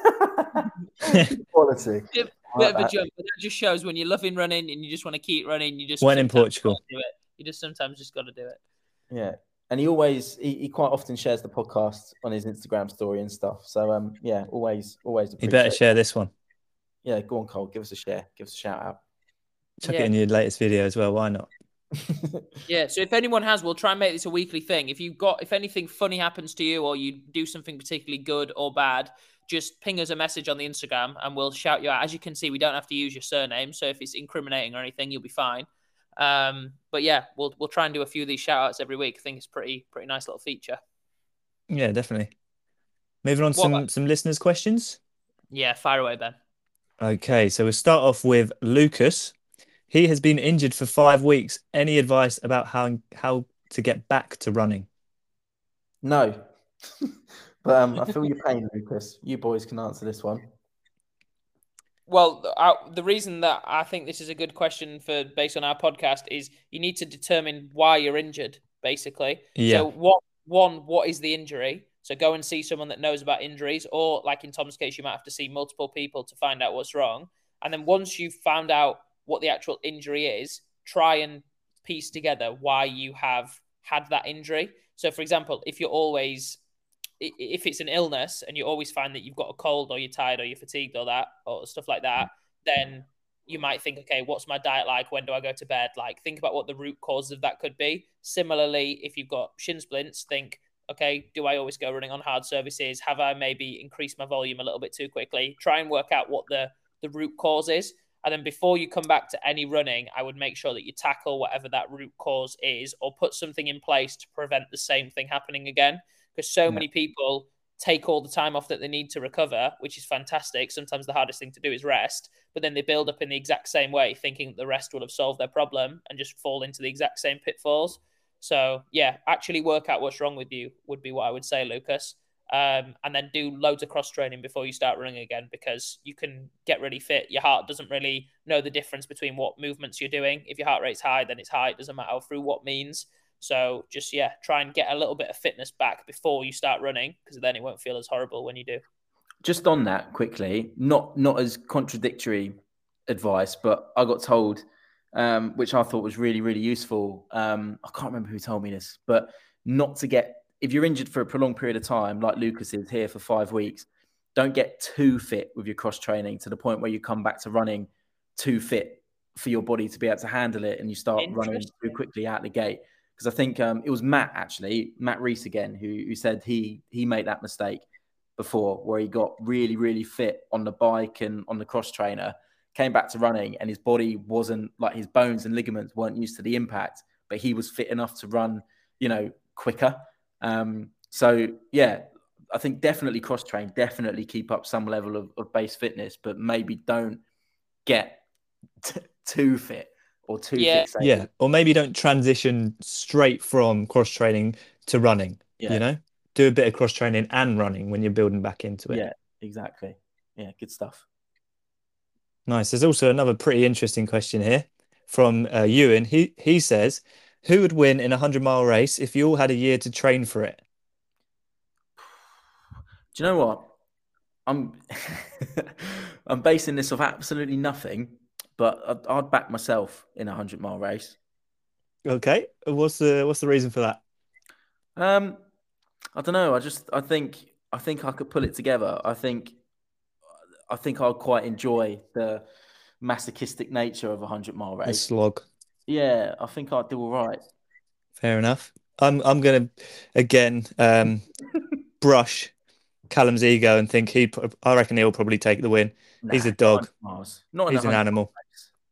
quality. Bit, I bit like of a that. jump, but that just shows when you're loving running and you just want to keep running. You just When in Portugal. gotta do it. You just sometimes just got to do it. Yeah. And he always he, he quite often shares the podcast on his Instagram story and stuff. So um yeah, always always You appreciate better it. share this one. Yeah, go on, Cole. Give us a share. Give us a shout out. Chuck Yeah. it in your latest video as well. Why not? Yeah. So if anyone has, we'll try and make this a weekly thing. If you've got, if anything funny happens to you or you do something particularly good or bad, just ping us a message on the Instagram and we'll shout you out. As you can see, we don't have to use your surname, so if it's incriminating or anything, you'll be fine. Um, but yeah, we'll we'll try and do a few of these shout outs every week. I think it's pretty pretty nice little feature. Yeah, definitely. Moving on to What some, about- some listeners' questions. Yeah, fire away, Ben. Okay, so we'll start off with Lucas. He has been injured for five weeks. Any advice about how how to get back to running? No. but um, I feel your pain, Lucas. You boys can answer this one. Well, I, the reason that I think this is a good question for based on our podcast is you need to determine why you're injured, basically. Yeah. So what one, what is the injury? So go and see someone that knows about injuries, or like in Tom's case, you might have to see multiple people to find out what's wrong. And then once you've found out what the actual injury is, try and piece together why you have had that injury. So, for example, if you're always if it's an illness and you always find that you've got a cold or you're tired or you're fatigued or that or stuff like that, then you might think, okay, what's my diet like? When do I go to bed? Like, think about what the root cause of that could be. Similarly, if you've got shin splints, think, okay, do I always go running on hard surfaces? Have I maybe increased my volume a little bit too quickly? Try and work out what the the root cause is. And then before you come back to any running, I would make sure that you tackle whatever that root cause is or put something in place to prevent the same thing happening again because so yeah. many people take all the time off that they need to recover, which is fantastic. Sometimes the hardest thing to do is rest, but then they build up in the exact same way, thinking that the rest will have solved their problem and just fall into the exact same pitfalls. So, yeah, actually work out what's wrong with you would be what I would say, Lucas. Um, and then do loads of cross training before you start running again because you can get really fit. Your heart doesn't really know the difference between what movements you're doing. If your heart rate's high, then it's high. It doesn't matter through what means. So just yeah, try and get a little bit of fitness back before you start running, because then it won't feel as horrible when you do. Just on that quickly, not not as contradictory advice, but I got told, um, which I thought was really really useful. Um, I can't remember who told me this, but not to get if you're injured for a prolonged period of time, like Lucas is here for five weeks, don't get too fit with your cross training to the point where you come back to running too fit for your body to be able to handle it and you start running too quickly out the gate because I think um, it was Matt actually, Matt Rees again, who, who said he he made that mistake before, where he got really really fit on the bike and on the cross trainer, came back to running, and his body wasn't like his bones and ligaments weren't used to the impact, but he was fit enough to run, you know, quicker. Um, so yeah, I think definitely cross train, definitely keep up some level of, of base fitness, but maybe don't get t- too fit or too yeah. fixated. Yeah, or maybe don't transition straight from cross training to running. Yeah. You know, do a bit of cross training and running when you're building back into it. Yeah, exactly. Yeah, good stuff. Nice. There's also another pretty interesting question here from uh, Ewan. He he says, "Who would win in a hundred mile race if you all had a year to train for it?" Do you know what? I'm I'm basing this off absolutely nothing but I'd, I'd back myself in a hundred mile race. Okay, what's the what's the reason for that? Um, I don't know. I just I think I think I could pull it together. I think I think I'll quite enjoy the masochistic nature of a hundred mile race. The slog. Yeah, I think I'd do all right. Fair enough. I'm I'm gonna again um, brush Callum's ego and think he. I reckon he'll probably take the win. Nah, He's a dog. Not He's an animal.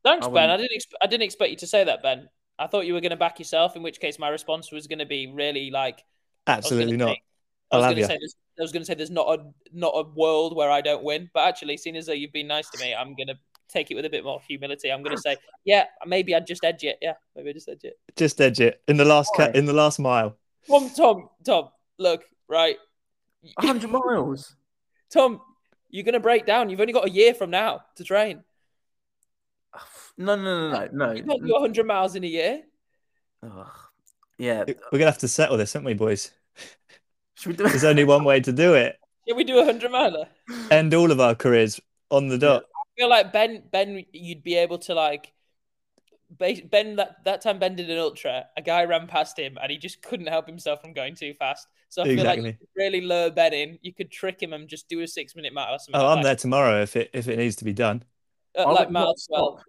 Thanks, I Ben. I didn't. Exp- I didn't expect you to say that, Ben. I thought you were going to back yourself. In which case, my response was going to be really like. Absolutely not. Say, I was going to say. I was going to say there's not a not a world where I don't win, but actually, seeing as though you've been nice to me, I'm going to take it with a bit more humility. I'm going to say, yeah, maybe I'd just edge it. Yeah, maybe I just edge it. Just edge it in the last cut in the last mile. Tom, Tom, Tom, look, right. 100 miles. Tom, you're going to break down. You've only got a year from now to train. No, no, no, no, no. You can't do 100 miles in a year. Ugh. Yeah. We're going to have to settle this, aren't we, boys? Should we do There's only one way to do it. Yeah, we do a 100 miler. End all of our careers on the dot. I feel like Ben, Ben, you'd be able to like Ben that, that time Ben did an ultra. A guy ran past him and he just couldn't help himself from going too fast. So I feel exactly. like really lure Ben in. You could trick him and just do a six minute mile or something. Oh, like I'm there tomorrow if it if it needs to be done. Uh, like mile twelve.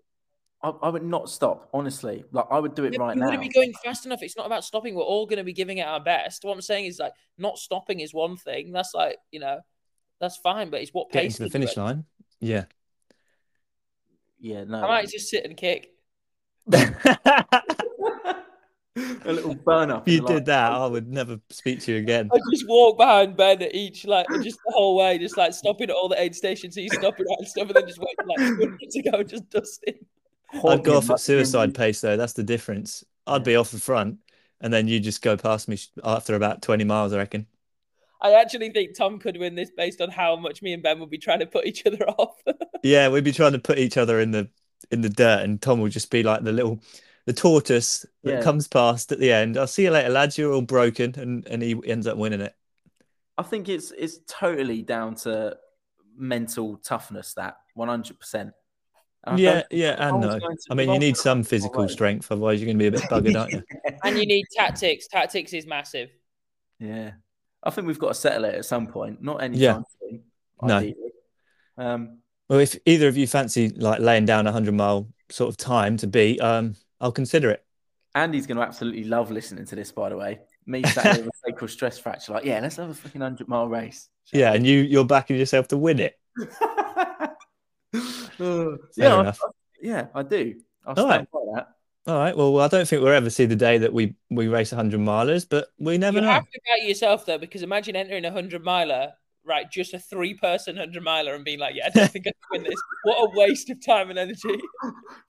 I, I, would not stop, honestly. Like I would do it yeah, right you now. You wouldn't be going fast enough. It's not about stopping. We're all going to be giving it our best. What I'm saying is like not stopping is one thing. That's like you know, that's fine. But it's what getting to the finish line. Yeah. Yeah. No. I might just sit and kick. a little burn up. If you in the did that, I would never speak to you again. I just walk behind Ben at each like just the whole way, just like stopping at all the aid stations. He's stopping at and stuff, and then just waiting like two minutes to go, just dusting. I'd go off at suicide pace though. That's the difference. I'd be off the front, and then you just go past me after about twenty miles. I reckon. I actually think Tom could win this based on how much me and Ben would be trying to put each other off. Yeah, we'd be trying to put each other in the in the dirt, and Tom will just be like the little the tortoise that Yeah. comes past at the end. I'll see you later, lads. You're all broken, and and he ends up winning it. I think it's it's totally down to mental toughness. That one hundred percent. Yeah, yeah, I and no. I mean, you need some physical Alright. strength, otherwise you're going to be a bit buggered, aren't you? and you need tactics. Tactics is massive. Yeah, I think we've got to settle it at some point. Not anytime Yeah. soon. No. Um, Well, if either of you fancy like laying down a hundred mile sort of time to beat, um, I'll consider it. Andy's going to absolutely love listening to this. By the way, me sat with a sacral stress fracture. Like, yeah, let's have a fucking hundred mile race. Yeah, we? and you you're backing yourself to win it. Uh, yeah, I. I- yeah, I do. I'll All stand by that. All right. Well, I don't think we'll ever see the day that we we race hundred milers, but we never you know. You have to back yourself though, because imagine entering a hundred miler, right? Just a three-person hundred miler, and being like, "Yeah, I don't think I can win this." What a waste of time and energy.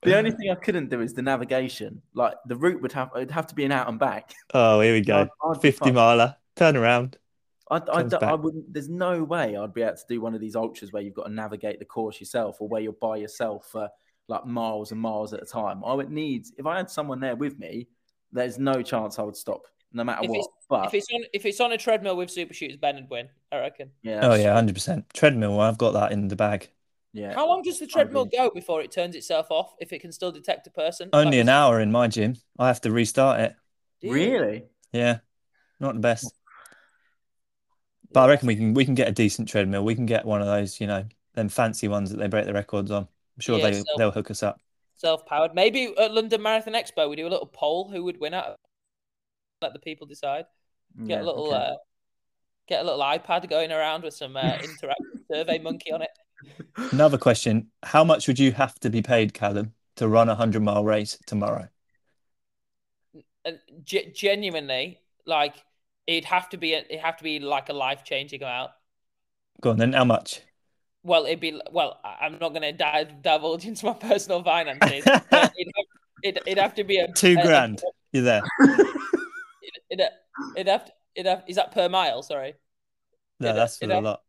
The only thing I couldn't do is the navigation. Like the route would have it'd have to be an out and back. Oh, here we I'd- go. I'd Fifty fucked. miler, turn around. I, I, Comes I wouldn't. There's no way I'd be able to do one of these ultras where you've got to navigate the course yourself, or where you're by yourself for like miles and miles at a time. I would need if I had someone there with me. There's no chance I would stop, no matter If what. it's- But If it's on, if it's on a treadmill with super shooters, Ben would win. I reckon. yeah, Oh yeah, hundred percent. Treadmill. I've got that in the bag. yeah. How long does the treadmill go before it turns itself off? If it can still detect a person? Only Like, an hour in my gym. I have to restart it. Really? Yeah, not the best. But I reckon we can we can get a decent treadmill. We can get one of those, you know, them fancy ones that they break the records on. Sure Yeah, they so- they'll hook us up. Self-powered. Maybe at London Marathon Expo, we do a little poll: who would win out? Let the people decide. Get Yeah, a little, okay. uh, get a little iPad going around with some uh, interactive survey monkey on it. Another question: How much would you have to be paid, Callum, to run a hundred mile race tomorrow? And ge- genuinely, like it'd have to be, a, it'd have to be like a life-changing amount. Go on then. How much? Well, it'd be well. I'm not going to dive, divulge into my personal finances. it'd, have, it'd, it'd have to be a Two a- a- grand. You're there. It'd, it'd have to. It'd have, is that per mile? Sorry. No, It'd- that's it'd a have- lot.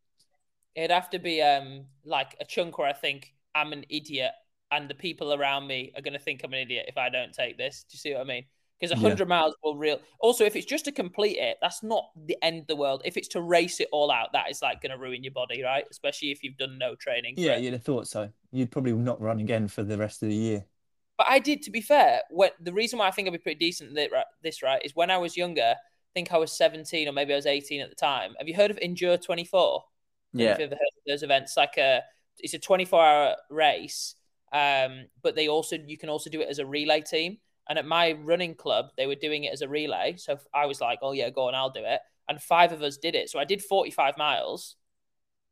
It'd have to be um like a chunk where I think I'm an idiot and the people around me are going to think I'm an idiot if I don't take this. Do you see what I mean? Because Yeah. 100 miles will real. Also, if it's just to complete it, that's not the end of the world. If it's to race it all out, that is like going to ruin your body, right? Especially if you've done no training. Yeah, it. you'd have thought so. You'd probably not run again for the rest of the year. But I did, to be fair. When the reason why I think I'd be pretty decent at this, right, is when I was younger. I think I was 17 or maybe I was 18 at the time. Have you heard of Endure 24? yeah. If you've ever heard of those events, like a it's a 24 hour race, um, but they also you can also do it as a relay team. And at my running club, they were doing it as a relay. So I was like, oh yeah, go on, I'll do it. And five of us did it. So I did 45 miles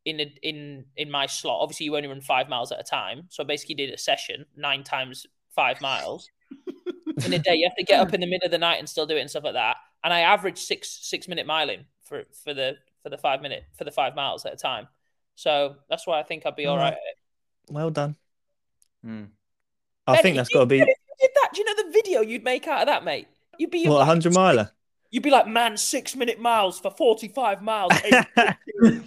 in a, in in my slot. Obviously, you only run five miles at a time. So I basically did a session nine times five miles in a day. You have to get up in the middle of the night and still do it and stuff like that. And I averaged six six minute miling for for the for the five minute for the five miles at a time. So that's why I think I'd be all Alright. right. Well done. Hmm. I Ben, think that's got to be did- you that. Do you know the video you'd make out of that, mate? You'd be what a like, hundred miler. You'd be like, man, six minute miles for forty five miles.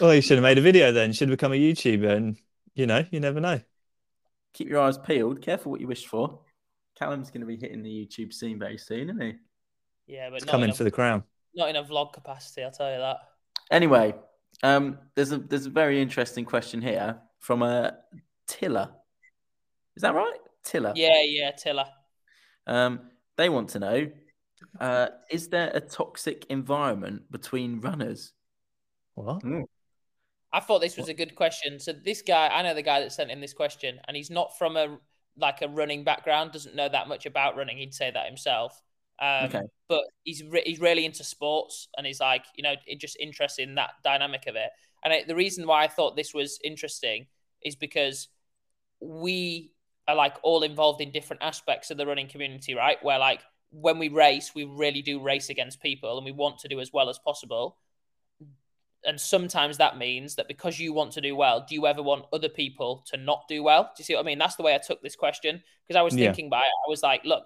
well, you should have made a video then. Should have become a YouTuber, and you know, you never know. Keep your eyes peeled. Careful what you wish for. Callum's going to be hitting the YouTube scene very soon, isn't he? yeah, but It's not coming a, for the crown. not in a vlog capacity. I'll tell you that. Anyway, um, there's a there's a very interesting question here from a Tiller. Is that right? Tiller. Yeah, yeah, Tiller. Um, they want to know: uh, Is there a toxic environment between runners? What? I thought this was a good question. So this guy, I know the guy that sent in this question, and he's not from a like a running background, doesn't know that much about running. He'd say that himself. Um, Okay. But he's re- he's really into sports, and he's like, you know, just interested in that dynamic of it. And I, the reason why I thought this was interesting is because we are like all involved in different aspects of the running community, right? Where like when we race, we really do race against people and we want to do as well as possible. And sometimes that means that because you want to do well, do you ever want other people to not do well? Do you see what I mean? That's the way I took this question because I was Yeah. thinking about it. I was like, look,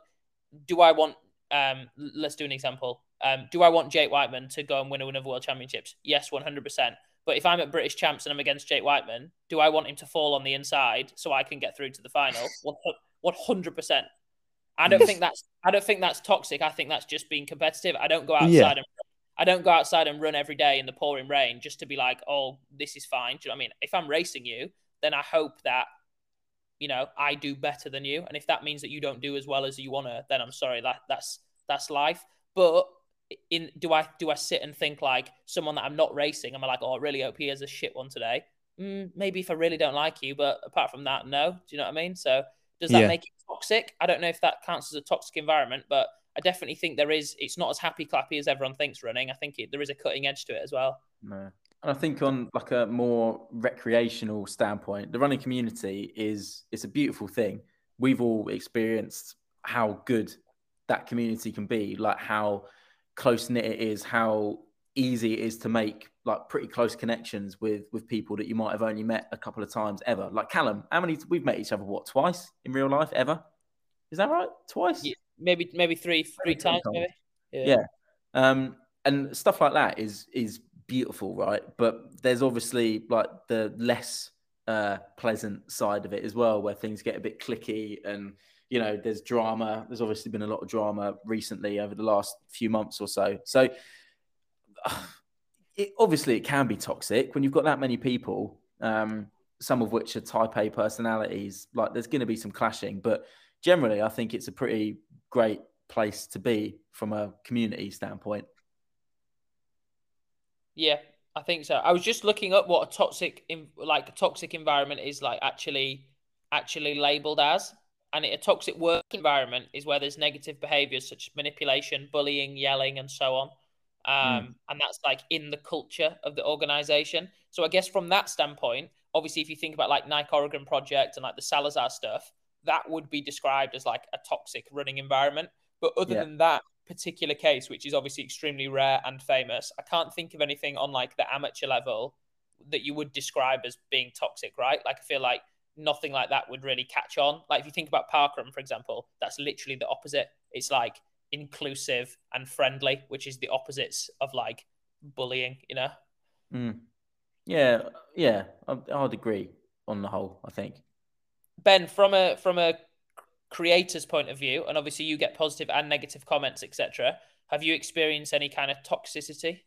do I want um let's do an example. Um, do I want Jake Wightman to go and win another world championships? Yes, 100%. But if I'm at British champs and I'm against Jake Wightman, do I want him to fall on the inside so I can get through to the final? 100%. I don't think that's I don't think that's toxic. I think that's just being competitive. I don't go outside Yeah. and I don't go outside and run every day in the pouring rain just to be like, oh, this is fine. Do you know what I mean? If I'm racing you, then I hope that you know I do better than you. And if that means that you don't do as well as you wanna, then I'm sorry. That that's that's life. But in do I do I sit and think like someone that I'm not racing? Am I like, oh, I really hope he has a shit one today? Mm, maybe if I really don't like you, but apart from that, no. Do you know what I mean? So does that Yeah. make it toxic? I don't know if that counts as a toxic environment, but I definitely think there is. It's not as happy clappy as everyone thinks running. I think it, there is a cutting edge to it as well. No. And I think on like a more recreational standpoint, the running community is it's a beautiful thing. We've all experienced how good that community can be, like how close knit it is, how easy it is to make like pretty close connections with with people that you might have only met a couple of times ever. Like Callum, how many we've met each other what twice in real life ever? Is that right? Twice? Yeah. Maybe maybe three times. times. Maybe. Yeah. Um, and stuff like that is is beautiful, right? But there's obviously like the less uh, pleasant side of it as well, where things get a bit clicky and you know there's drama. There's obviously been a lot of drama recently over the last few months or so. So it, obviously it can be toxic when you've got that many people, um, some of which are type A personalities. Like there's going to be some clashing, but generally I think it's a pretty great place to be from a community standpoint. Yeah, I think so. I was just looking up what a toxic, like a toxic environment is like actually, actually labeled as, and a toxic work environment is where there's negative behaviors such as manipulation, bullying, yelling, and so on. Um, And that's like in the culture of the organization. So I guess from that standpoint, obviously, if you think about like Nike Oregon Project and like the Salazar stuff, that would be described as like a toxic running environment. But other Yeah. than that particular case, which is obviously extremely rare and famous, I can't think of anything on like the amateur level that you would describe as being toxic, right? Like I feel like nothing like that would really catch on. Like if you think about parkrun, for example, that's literally the opposite. It's like inclusive and friendly, which is the opposites of like bullying, you know? Mm. Yeah, yeah, I, I'd agree on the whole. I think. Ben, from a from a creator's point of view, and obviously you get positive and negative comments, etc. Have you experienced any kind of toxicity?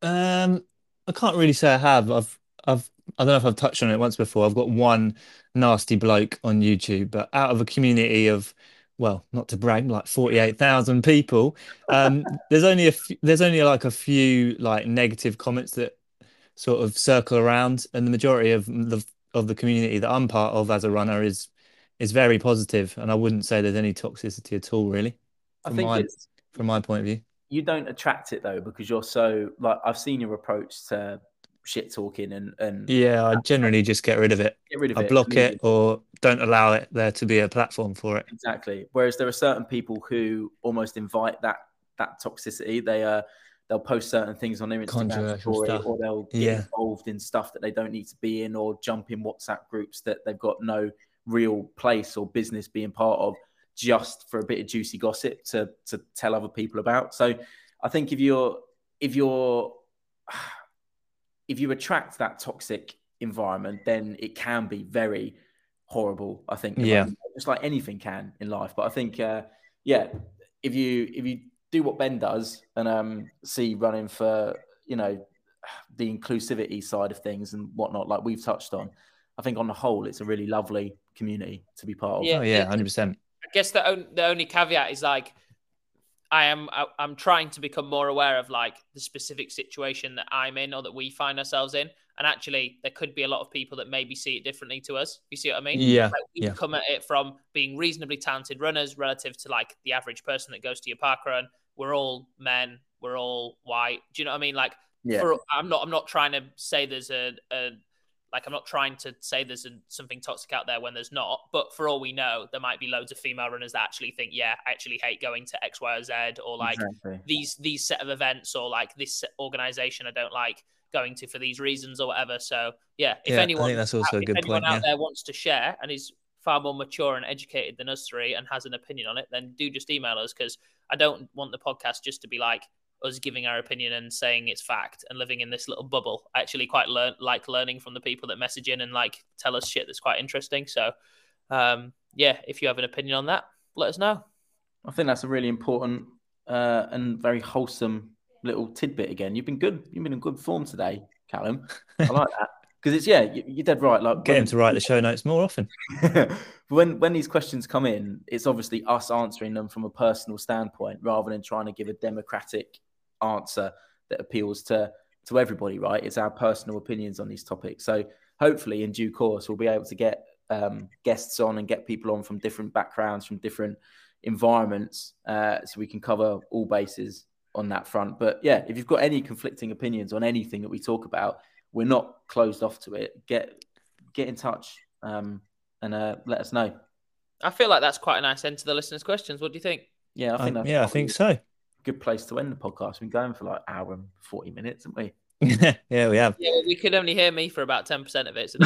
Um, I can't really say I have. I've, I've, I don't know if I've touched on it once before. I've got one nasty bloke on YouTube, but out of a community of, well, not to brag, like 48,000 people, um, there's only a there's only like a few like negative comments that sort of circle around, and the majority of the of the community that I'm part of as a runner is is very positive, and I wouldn't say there's any toxicity at all, really, I think my from my point of view. you don't attract it though because you're so like I've seen your approach to shit talking and and Yeah, I generally just get rid of it. get rid of I it. block it or don't allow it there to be a platform for it. Exactly. Whereas there are certain people who almost invite that that toxicity. They uh they'll post certain things on their Instagram story, stuff. or they'll get Yeah. involved in stuff that they don't need to be in, or jump in WhatsApp groups that they've got no real place or business being part of, just for a bit of juicy gossip to to tell other people about. So I think if you're if you're if you attract that toxic environment, then it can be very horrible. I think. Yeah. just like anything can in life. But I think, uh, yeah, if you if you do what Ben does and um, see running for you know the inclusivity side of things and whatnot, like we've touched on, I think on the whole it's a really lovely community to be part of. Yeah. Oh yeah, hundred percent. I guess the on, the only caveat is like I am I, I'm trying to become more aware of like the specific situation that I'm in or that we find ourselves in. And actually, there could be a lot of people that maybe see it differently to us. You see what I mean? Yeah, Like we yeah. come at it from being reasonably talented runners relative to like the average person that goes to your park run. We're all men. We're all white. Do you know what I mean? Like, Yeah. for, I'm not. I'm not trying to say there's a, a Like, I'm not trying to say there's a, something toxic out there when there's not, but for all we know, there might be loads of female runners that actually think, yeah, I actually hate going to X, Y, or Z, or like Exactly. these these set of events, or like this organization I don't like going to for these reasons or whatever. So yeah, if Yeah, I anyone think that's also a if good anyone point, out yeah. there wants to share and is far more mature and educated than us three and has an opinion on it, then do just email us because I don't want the podcast just to be like us giving our opinion and saying it's fact and living in this little bubble. I actually quite learn like learning from the people that message in and like tell us shit that's quite interesting. So um yeah, if you have an opinion on that, let us know. I think that's a really important uh, and very wholesome little tidbit. Again, you've been good. You've been in good form today, Callum. I like that because it's yeah, you- you're dead right. Like Get when- him to write the show notes more often. when when these questions come in, it's obviously us answering them from a personal standpoint rather than trying to give a democratic answer that appeals to to everybody. Right? It's our personal opinions on these topics. So hopefully, in due course, we'll be able to get um, guests on and get people on from different backgrounds, from different environments, uh, so we can cover all bases on that front. But yeah, if you've got any conflicting opinions on anything that we talk about, we're not closed off to it. Get get in touch um, and uh, let us know. I feel like that's quite a nice end to the listeners' questions. What do you think? Yeah, I think Um, that's yeah, I think so. A good place to end the podcast. We've been going for like hour and forty minutes, haven't we? yeah, we have. Yeah, we could only hear me for about ten percent of it. So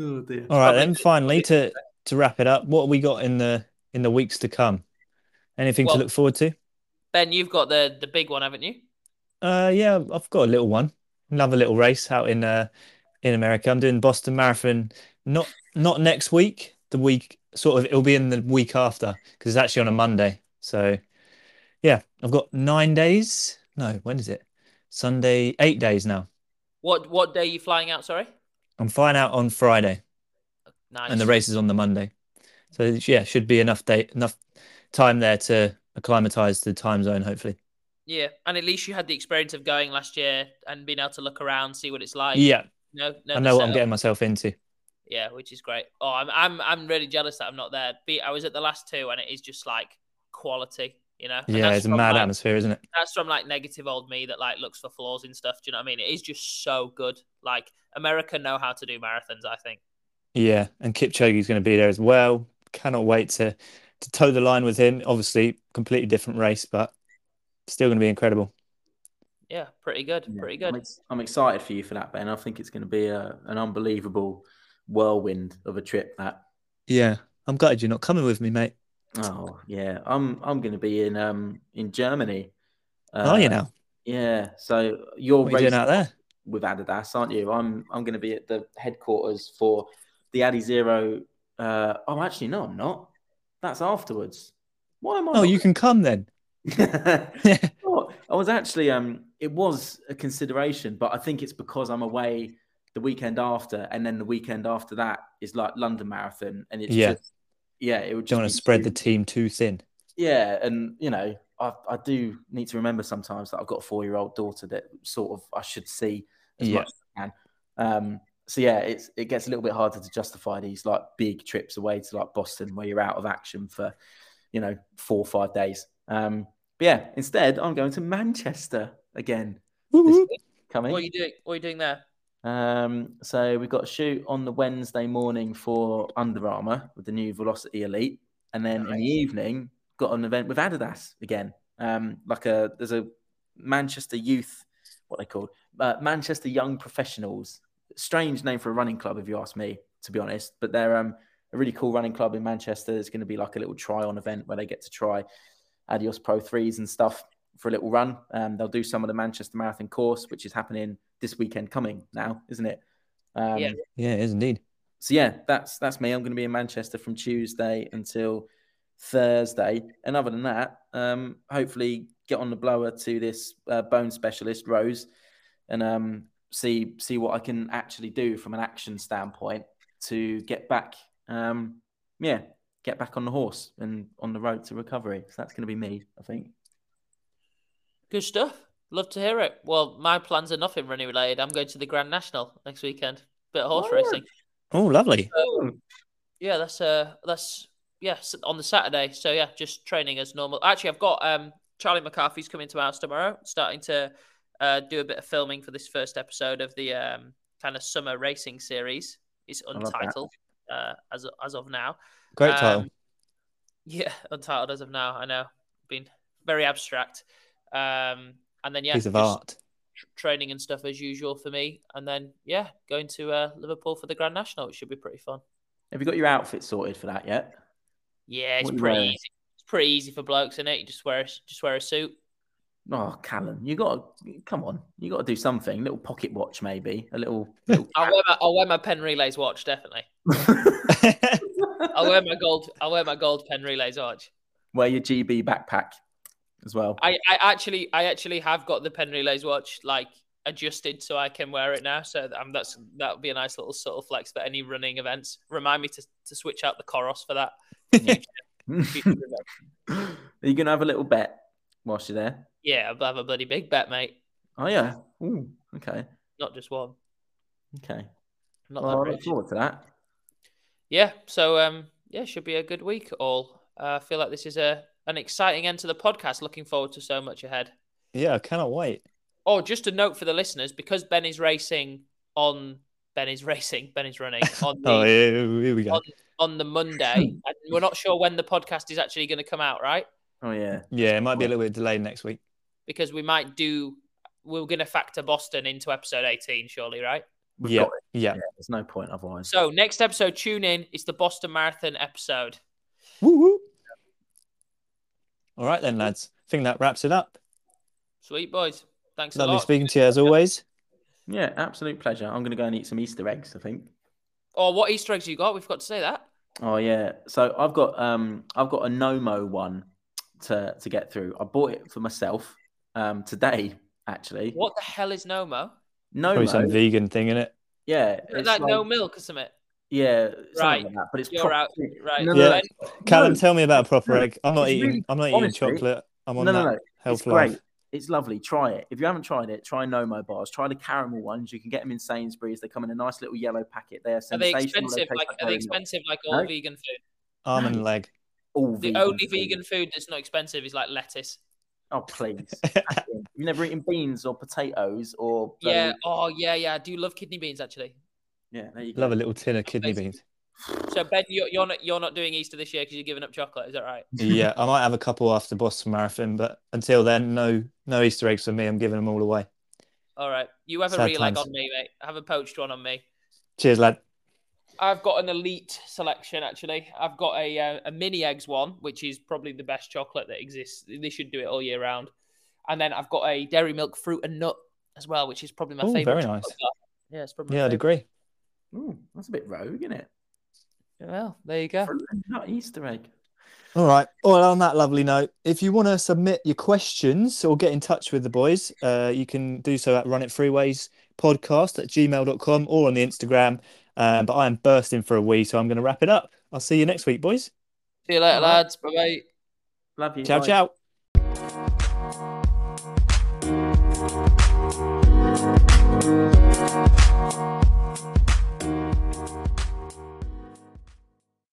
oh dear. All right, probably then. Finally, to to wrap it up, what have we got in the in the weeks to come? Anything Well- to look forward to? ben, you've got the the big one, haven't you? Uh, yeah, I've got a little one. Another little race out in uh in America. I'm doing Boston Marathon. Not not next week. The week sort of it'll be in the week after because it's actually on a Monday. So yeah, I've got nine days. No, when is it? Sunday, eight days now. What what day are you flying out? Sorry, I'm flying out on Friday nice. and the race is on the Monday. So yeah, should be enough day enough time there to acclimatize to the time zone, hopefully. Yeah, and at least you had the experience of going last year and being able to look around, see what it's like. Yeah, no, no, I know what I'm getting myself into. Yeah, which is great. Oh, I'm I'm I'm really jealous that I'm not there. Be I was at the last two, and it is just like quality, you know. And Yeah, it's a mad like, atmosphere, isn't it? That's from like negative old me that like looks for flaws in stuff. Do you know what I mean? It is just so good. Like America know how to do marathons. I think. Yeah, and Kipchoge's going to be there as well. Cannot wait to to toe the line with him. Obviously, completely different race, but still going to be incredible. Yeah, pretty good. Yeah, Pretty I'm, good. ex- I'm excited for you for that, Ben. I think it's going to be a, an unbelievable whirlwind of a trip. That. Yeah, I'm glad you're not coming with me, mate. Oh yeah, I'm I'm going to be in um in Germany. Oh, you know. Yeah. So you're What are you doing out there? with Adidas, aren't you? I'm I'm going to be at the headquarters for the Adizero. Uh, oh, actually, no, I'm not. That's afterwards. Why am I? Oh, you can come then. I was actually um it was a consideration, but I think it's because I'm away the weekend after, and then the weekend after that is like London Marathon, and it's Yeah. just yeah, it would just Don't want to spread too- the team too thin. yeah, and you know, I I do need to remember sometimes that I've got a four year old daughter that sort of I should see as Yeah. much as I can. Um, so yeah, it's it gets a little bit harder to justify these like big trips away to like Boston where you're out of action for you know four or five days. Um, but yeah, instead I'm going to Manchester again this week coming. What are you doing? What are you doing there? Um, so we've got a shoot on the Wednesday morning for Under Armour with the new Velociti Elite, and then in the evening got an event with Adidas again. Um, like a there's a Manchester Youth, what they called uh, Manchester Young Professionals. Strange name for a running club, if you ask me, to be honest. But they're um, a really cool running club in Manchester. It's going to be like a little try-on event where they get to try Adios Pro threes and stuff for a little run. Um, they'll do some of the Manchester Marathon course, which is happening this weekend coming now, isn't it? Um, Yeah. Yeah, it is indeed. So yeah, that's that's me. I'm going to be in Manchester from Tuesday until Thursday, and other than that, um, hopefully get on the blower to this uh, bone specialist Rose, and um, see see what I can actually do from an action standpoint to get back. Um, yeah, get back on the horse and on the road to recovery. So that's going to be me, I think. Good stuff. Love to hear it. Well, my plans are nothing running related. I'm going to the Grand National next weekend. Bit of horse Oh, racing. Oh, lovely. Yeah, that's uh that's yeah, on the Saturday. So yeah, just training as normal. Actually, I've got um Charlie McCarthy's coming to our house tomorrow, starting to uh, do a bit of filming for this first episode of the um, kind of summer racing series. It's untitled uh, as as of now. Great title. Um, Yeah, untitled as of now. I know, been very abstract. Um, and then yeah, Piece of art. training and stuff as usual for me. And then yeah, going to uh, Liverpool for the Grand National, which should be pretty fun. Have you got your outfit sorted for that yet? Yeah, it's What are you pretty wearing? easy. It's pretty easy for blokes, isn't it? You just wear a, just wear a suit. Oh, Callum, you got to come on. You got to do something. little pocket watch, maybe a little. little I'll wear my I'll wear my Penn Relays watch definitely. I'll wear my gold I'll wear my gold Penn Relays watch. Wear your GB backpack as well. I, I actually I actually have got the Penn Relays watch like adjusted so I can wear it now. So um, that's that would be a nice little subtle flex for any running events. Remind me to, to switch out the Coros for that. Are you gonna have a little bet whilst you're there? yeah, I'll have a bloody big bet, mate. Oh yeah. Ooh, okay. Not just one. Okay. Not Well, I that look rich. forward to that. Yeah. So um yeah, should be a good week. All uh, I feel like this is a an exciting end to the podcast. Looking forward to so much ahead. yeah, I cannot wait. Oh, just a note for the listeners because Ben is racing on Ben is racing, Ben is running on oh, the Oh, here, here we go. on, on the Monday. and we're not sure when the podcast is actually going to come out, right? Oh yeah. Yeah, it might be a little bit delayed next week. Because we might do we're going to factor Boston into episode 18 surely, right? We've Yeah, got it. yeah. Yeah, There's no point otherwise. So, next episode tune in is the Boston Marathon episode. Woo woo. All right then, lads. I think that wraps it up. Sweet boys. Thanks a Lovely speaking to you as always. Yeah, absolute pleasure. I'm gonna go and eat some Easter eggs. I think. Oh, what Easter eggs you got? We've got to say that. Oh yeah. So I've got um I've got a Nomo one to to get through. I bought it for myself um today actually. What the hell is Nomo? Probably some vegan thing in it. Yeah. Is it's that no like- milk or something? Yeah. Right. Like that, but it's You're proper- out. Right. No, Yeah. no, Callum, No. tell me about a proper egg. I'm not it's eating. really- I'm not eating honestly- chocolate. I'm on no, that no, no. health It's life. great. It's lovely. Try it. If you haven't tried it, try Nomo bars. Try the caramel ones. You can get them in Sainsbury's. They come in a nice little yellow packet. They are are they sensational. expensive? taste Like, are they very expensive like all No. vegan food? Almond leg. All The vegan only food. vegan food that's not expensive is like lettuce. Oh please! You've never eaten beans or potatoes or um, Yeah. Oh, yeah, yeah. I do love kidney beans actually. Yeah. There you go. Love a little tin of kidney beans. So Ben, you're, you're not you're not doing Easter this year because you're giving up chocolate. Is that right? Yeah, I might have a couple after Boston Marathon, but until then, no, no Easter eggs for me. I'm giving them all away. All right. You have a Sad releg times. on me, mate. Have a poached one on me. Cheers, lad. I've got an elite selection actually. I've got a uh, a mini eggs one, which is probably the best chocolate that exists. They should do it all year round. And then I've got a dairy milk fruit and nut as well, which is probably my Ooh, favorite. very nice. bar. Yeah, it's probably. Yeah, I'd agree. Ooh, that's a bit rogue, isn't it? Well, there you go. Not Easter egg. All right. Well, on that lovely note, if you want to submit your questions or get in touch with the boys, uh, you can do so at Run It Three Ways podcast at gmail.com or on the Instagram. Um, but I am bursting for a wee, so I'm going to wrap it up. I'll see you next week, boys. See you later, All right. lads. Bye bye. Love you. Ciao, Bye. ciao.